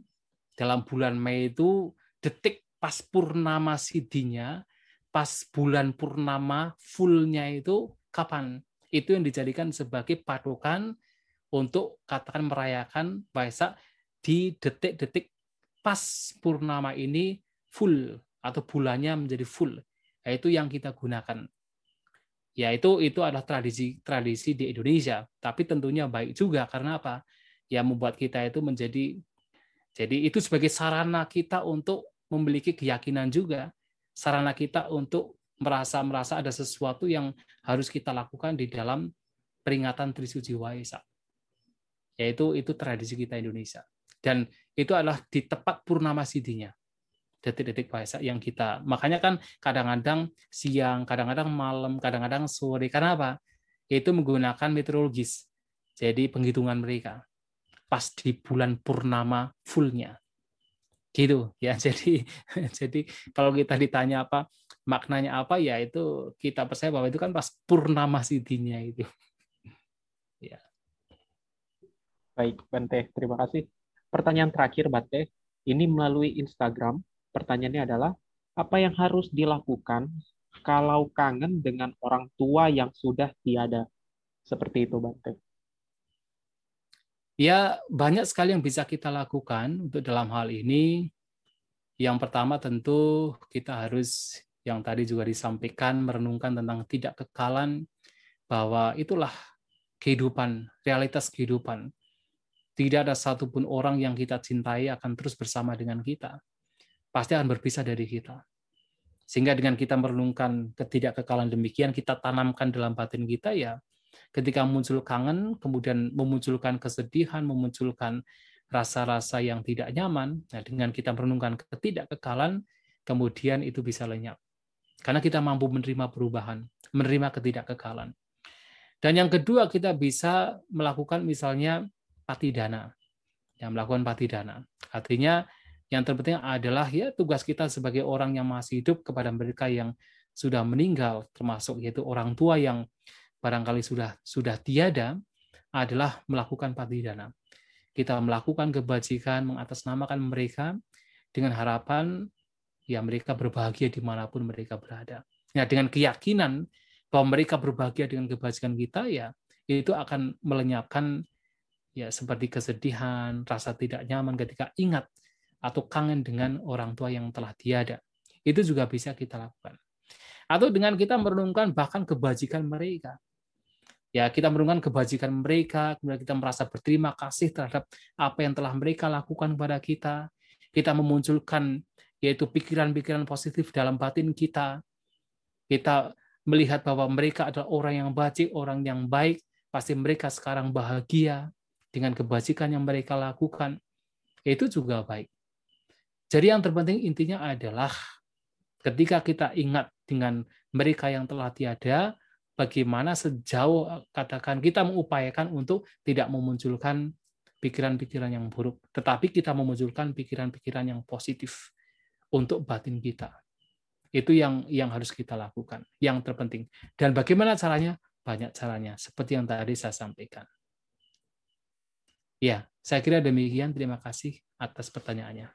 dalam bulan Mei itu detik pas purnama sidinya pas bulan purnama fullnya itu kapan? Itu yang dijadikan sebagai patokan untuk katakan merayakan Waisak di detik-detik pas purnama ini full atau bulannya menjadi full. Nah, itu yang kita gunakan. Ya itu itu adalah tradisi tradisi di Indonesia, tapi tentunya baik juga karena apa? Ya membuat kita itu menjadi jadi itu sebagai sarana kita untuk memiliki keyakinan juga sarana kita untuk merasa merasa ada sesuatu yang harus kita lakukan di dalam peringatan Trisuci Waisak. Yaitu itu tradisi kita Indonesia. Dan itu adalah di tepat purnama sidinya. Detik-detik Waisak yang kita makanya kan kadang-kadang siang, kadang-kadang malam, kadang-kadang sore. Karena apa? Itu menggunakan meteorologis. Jadi penghitungan mereka pas di bulan purnama fullnya gitu [LAUGHS] ya jadi jadi kalau kita ditanya apa maknanya apa ya itu kita percaya bahwa itu kan pas purnama sidinya itu [LAUGHS] ya baik Bante terima kasih pertanyaan terakhir Bante ini melalui Instagram pertanyaannya adalah apa yang harus dilakukan kalau kangen dengan orang tua yang sudah tiada seperti itu Bante Ya, banyak sekali yang bisa kita lakukan untuk dalam hal ini. Yang pertama tentu kita harus yang tadi juga disampaikan merenungkan tentang tidak kekalan bahwa itulah kehidupan, realitas kehidupan. Tidak ada satupun orang yang kita cintai akan terus bersama dengan kita. Pasti akan berpisah dari kita. Sehingga dengan kita merenungkan ketidakkekalan demikian, kita tanamkan dalam batin kita ya, ketika muncul kangen, kemudian memunculkan kesedihan, memunculkan rasa-rasa yang tidak nyaman, nah dengan kita merenungkan ketidakkekalan, kemudian itu bisa lenyap. Karena kita mampu menerima perubahan, menerima ketidakkekalan. Dan yang kedua, kita bisa melakukan misalnya patidana. Yang melakukan patidana. Artinya yang terpenting adalah ya tugas kita sebagai orang yang masih hidup kepada mereka yang sudah meninggal, termasuk yaitu orang tua yang barangkali sudah sudah tiada adalah melakukan patidana. kita melakukan kebajikan, mengatasnamakan mereka dengan harapan ya mereka berbahagia di mana pun mereka berada. Ya dengan keyakinan bahwa mereka berbahagia dengan kebajikan kita, ya itu akan melenyapkan ya seperti kesedihan, rasa tidak nyaman ketika ingat atau kangen dengan orang tua yang telah tiada. Itu juga bisa kita lakukan. Atau dengan kita merenungkan bahkan kebajikan mereka. Ya, kita merenungkan kebajikan mereka, kemudian kita merasa berterima kasih terhadap apa yang telah mereka lakukan kepada kita. Kita memunculkan yaitu pikiran-pikiran positif dalam batin kita. Kita melihat bahwa mereka adalah orang yang baik, orang yang baik, pasti mereka sekarang bahagia dengan kebajikan yang mereka lakukan. Itu juga baik. Jadi yang terpenting intinya adalah ketika kita ingat dengan mereka yang telah tiada, bagaimana sejauh katakan kita mengupayakan untuk tidak memunculkan pikiran-pikiran yang buruk, tetapi kita memunculkan pikiran-pikiran yang positif untuk batin kita. Itu yang yang harus kita lakukan, yang terpenting. Dan bagaimana caranya? Banyak caranya, seperti yang tadi saya sampaikan. Ya, saya kira demikian. Terima kasih atas pertanyaannya.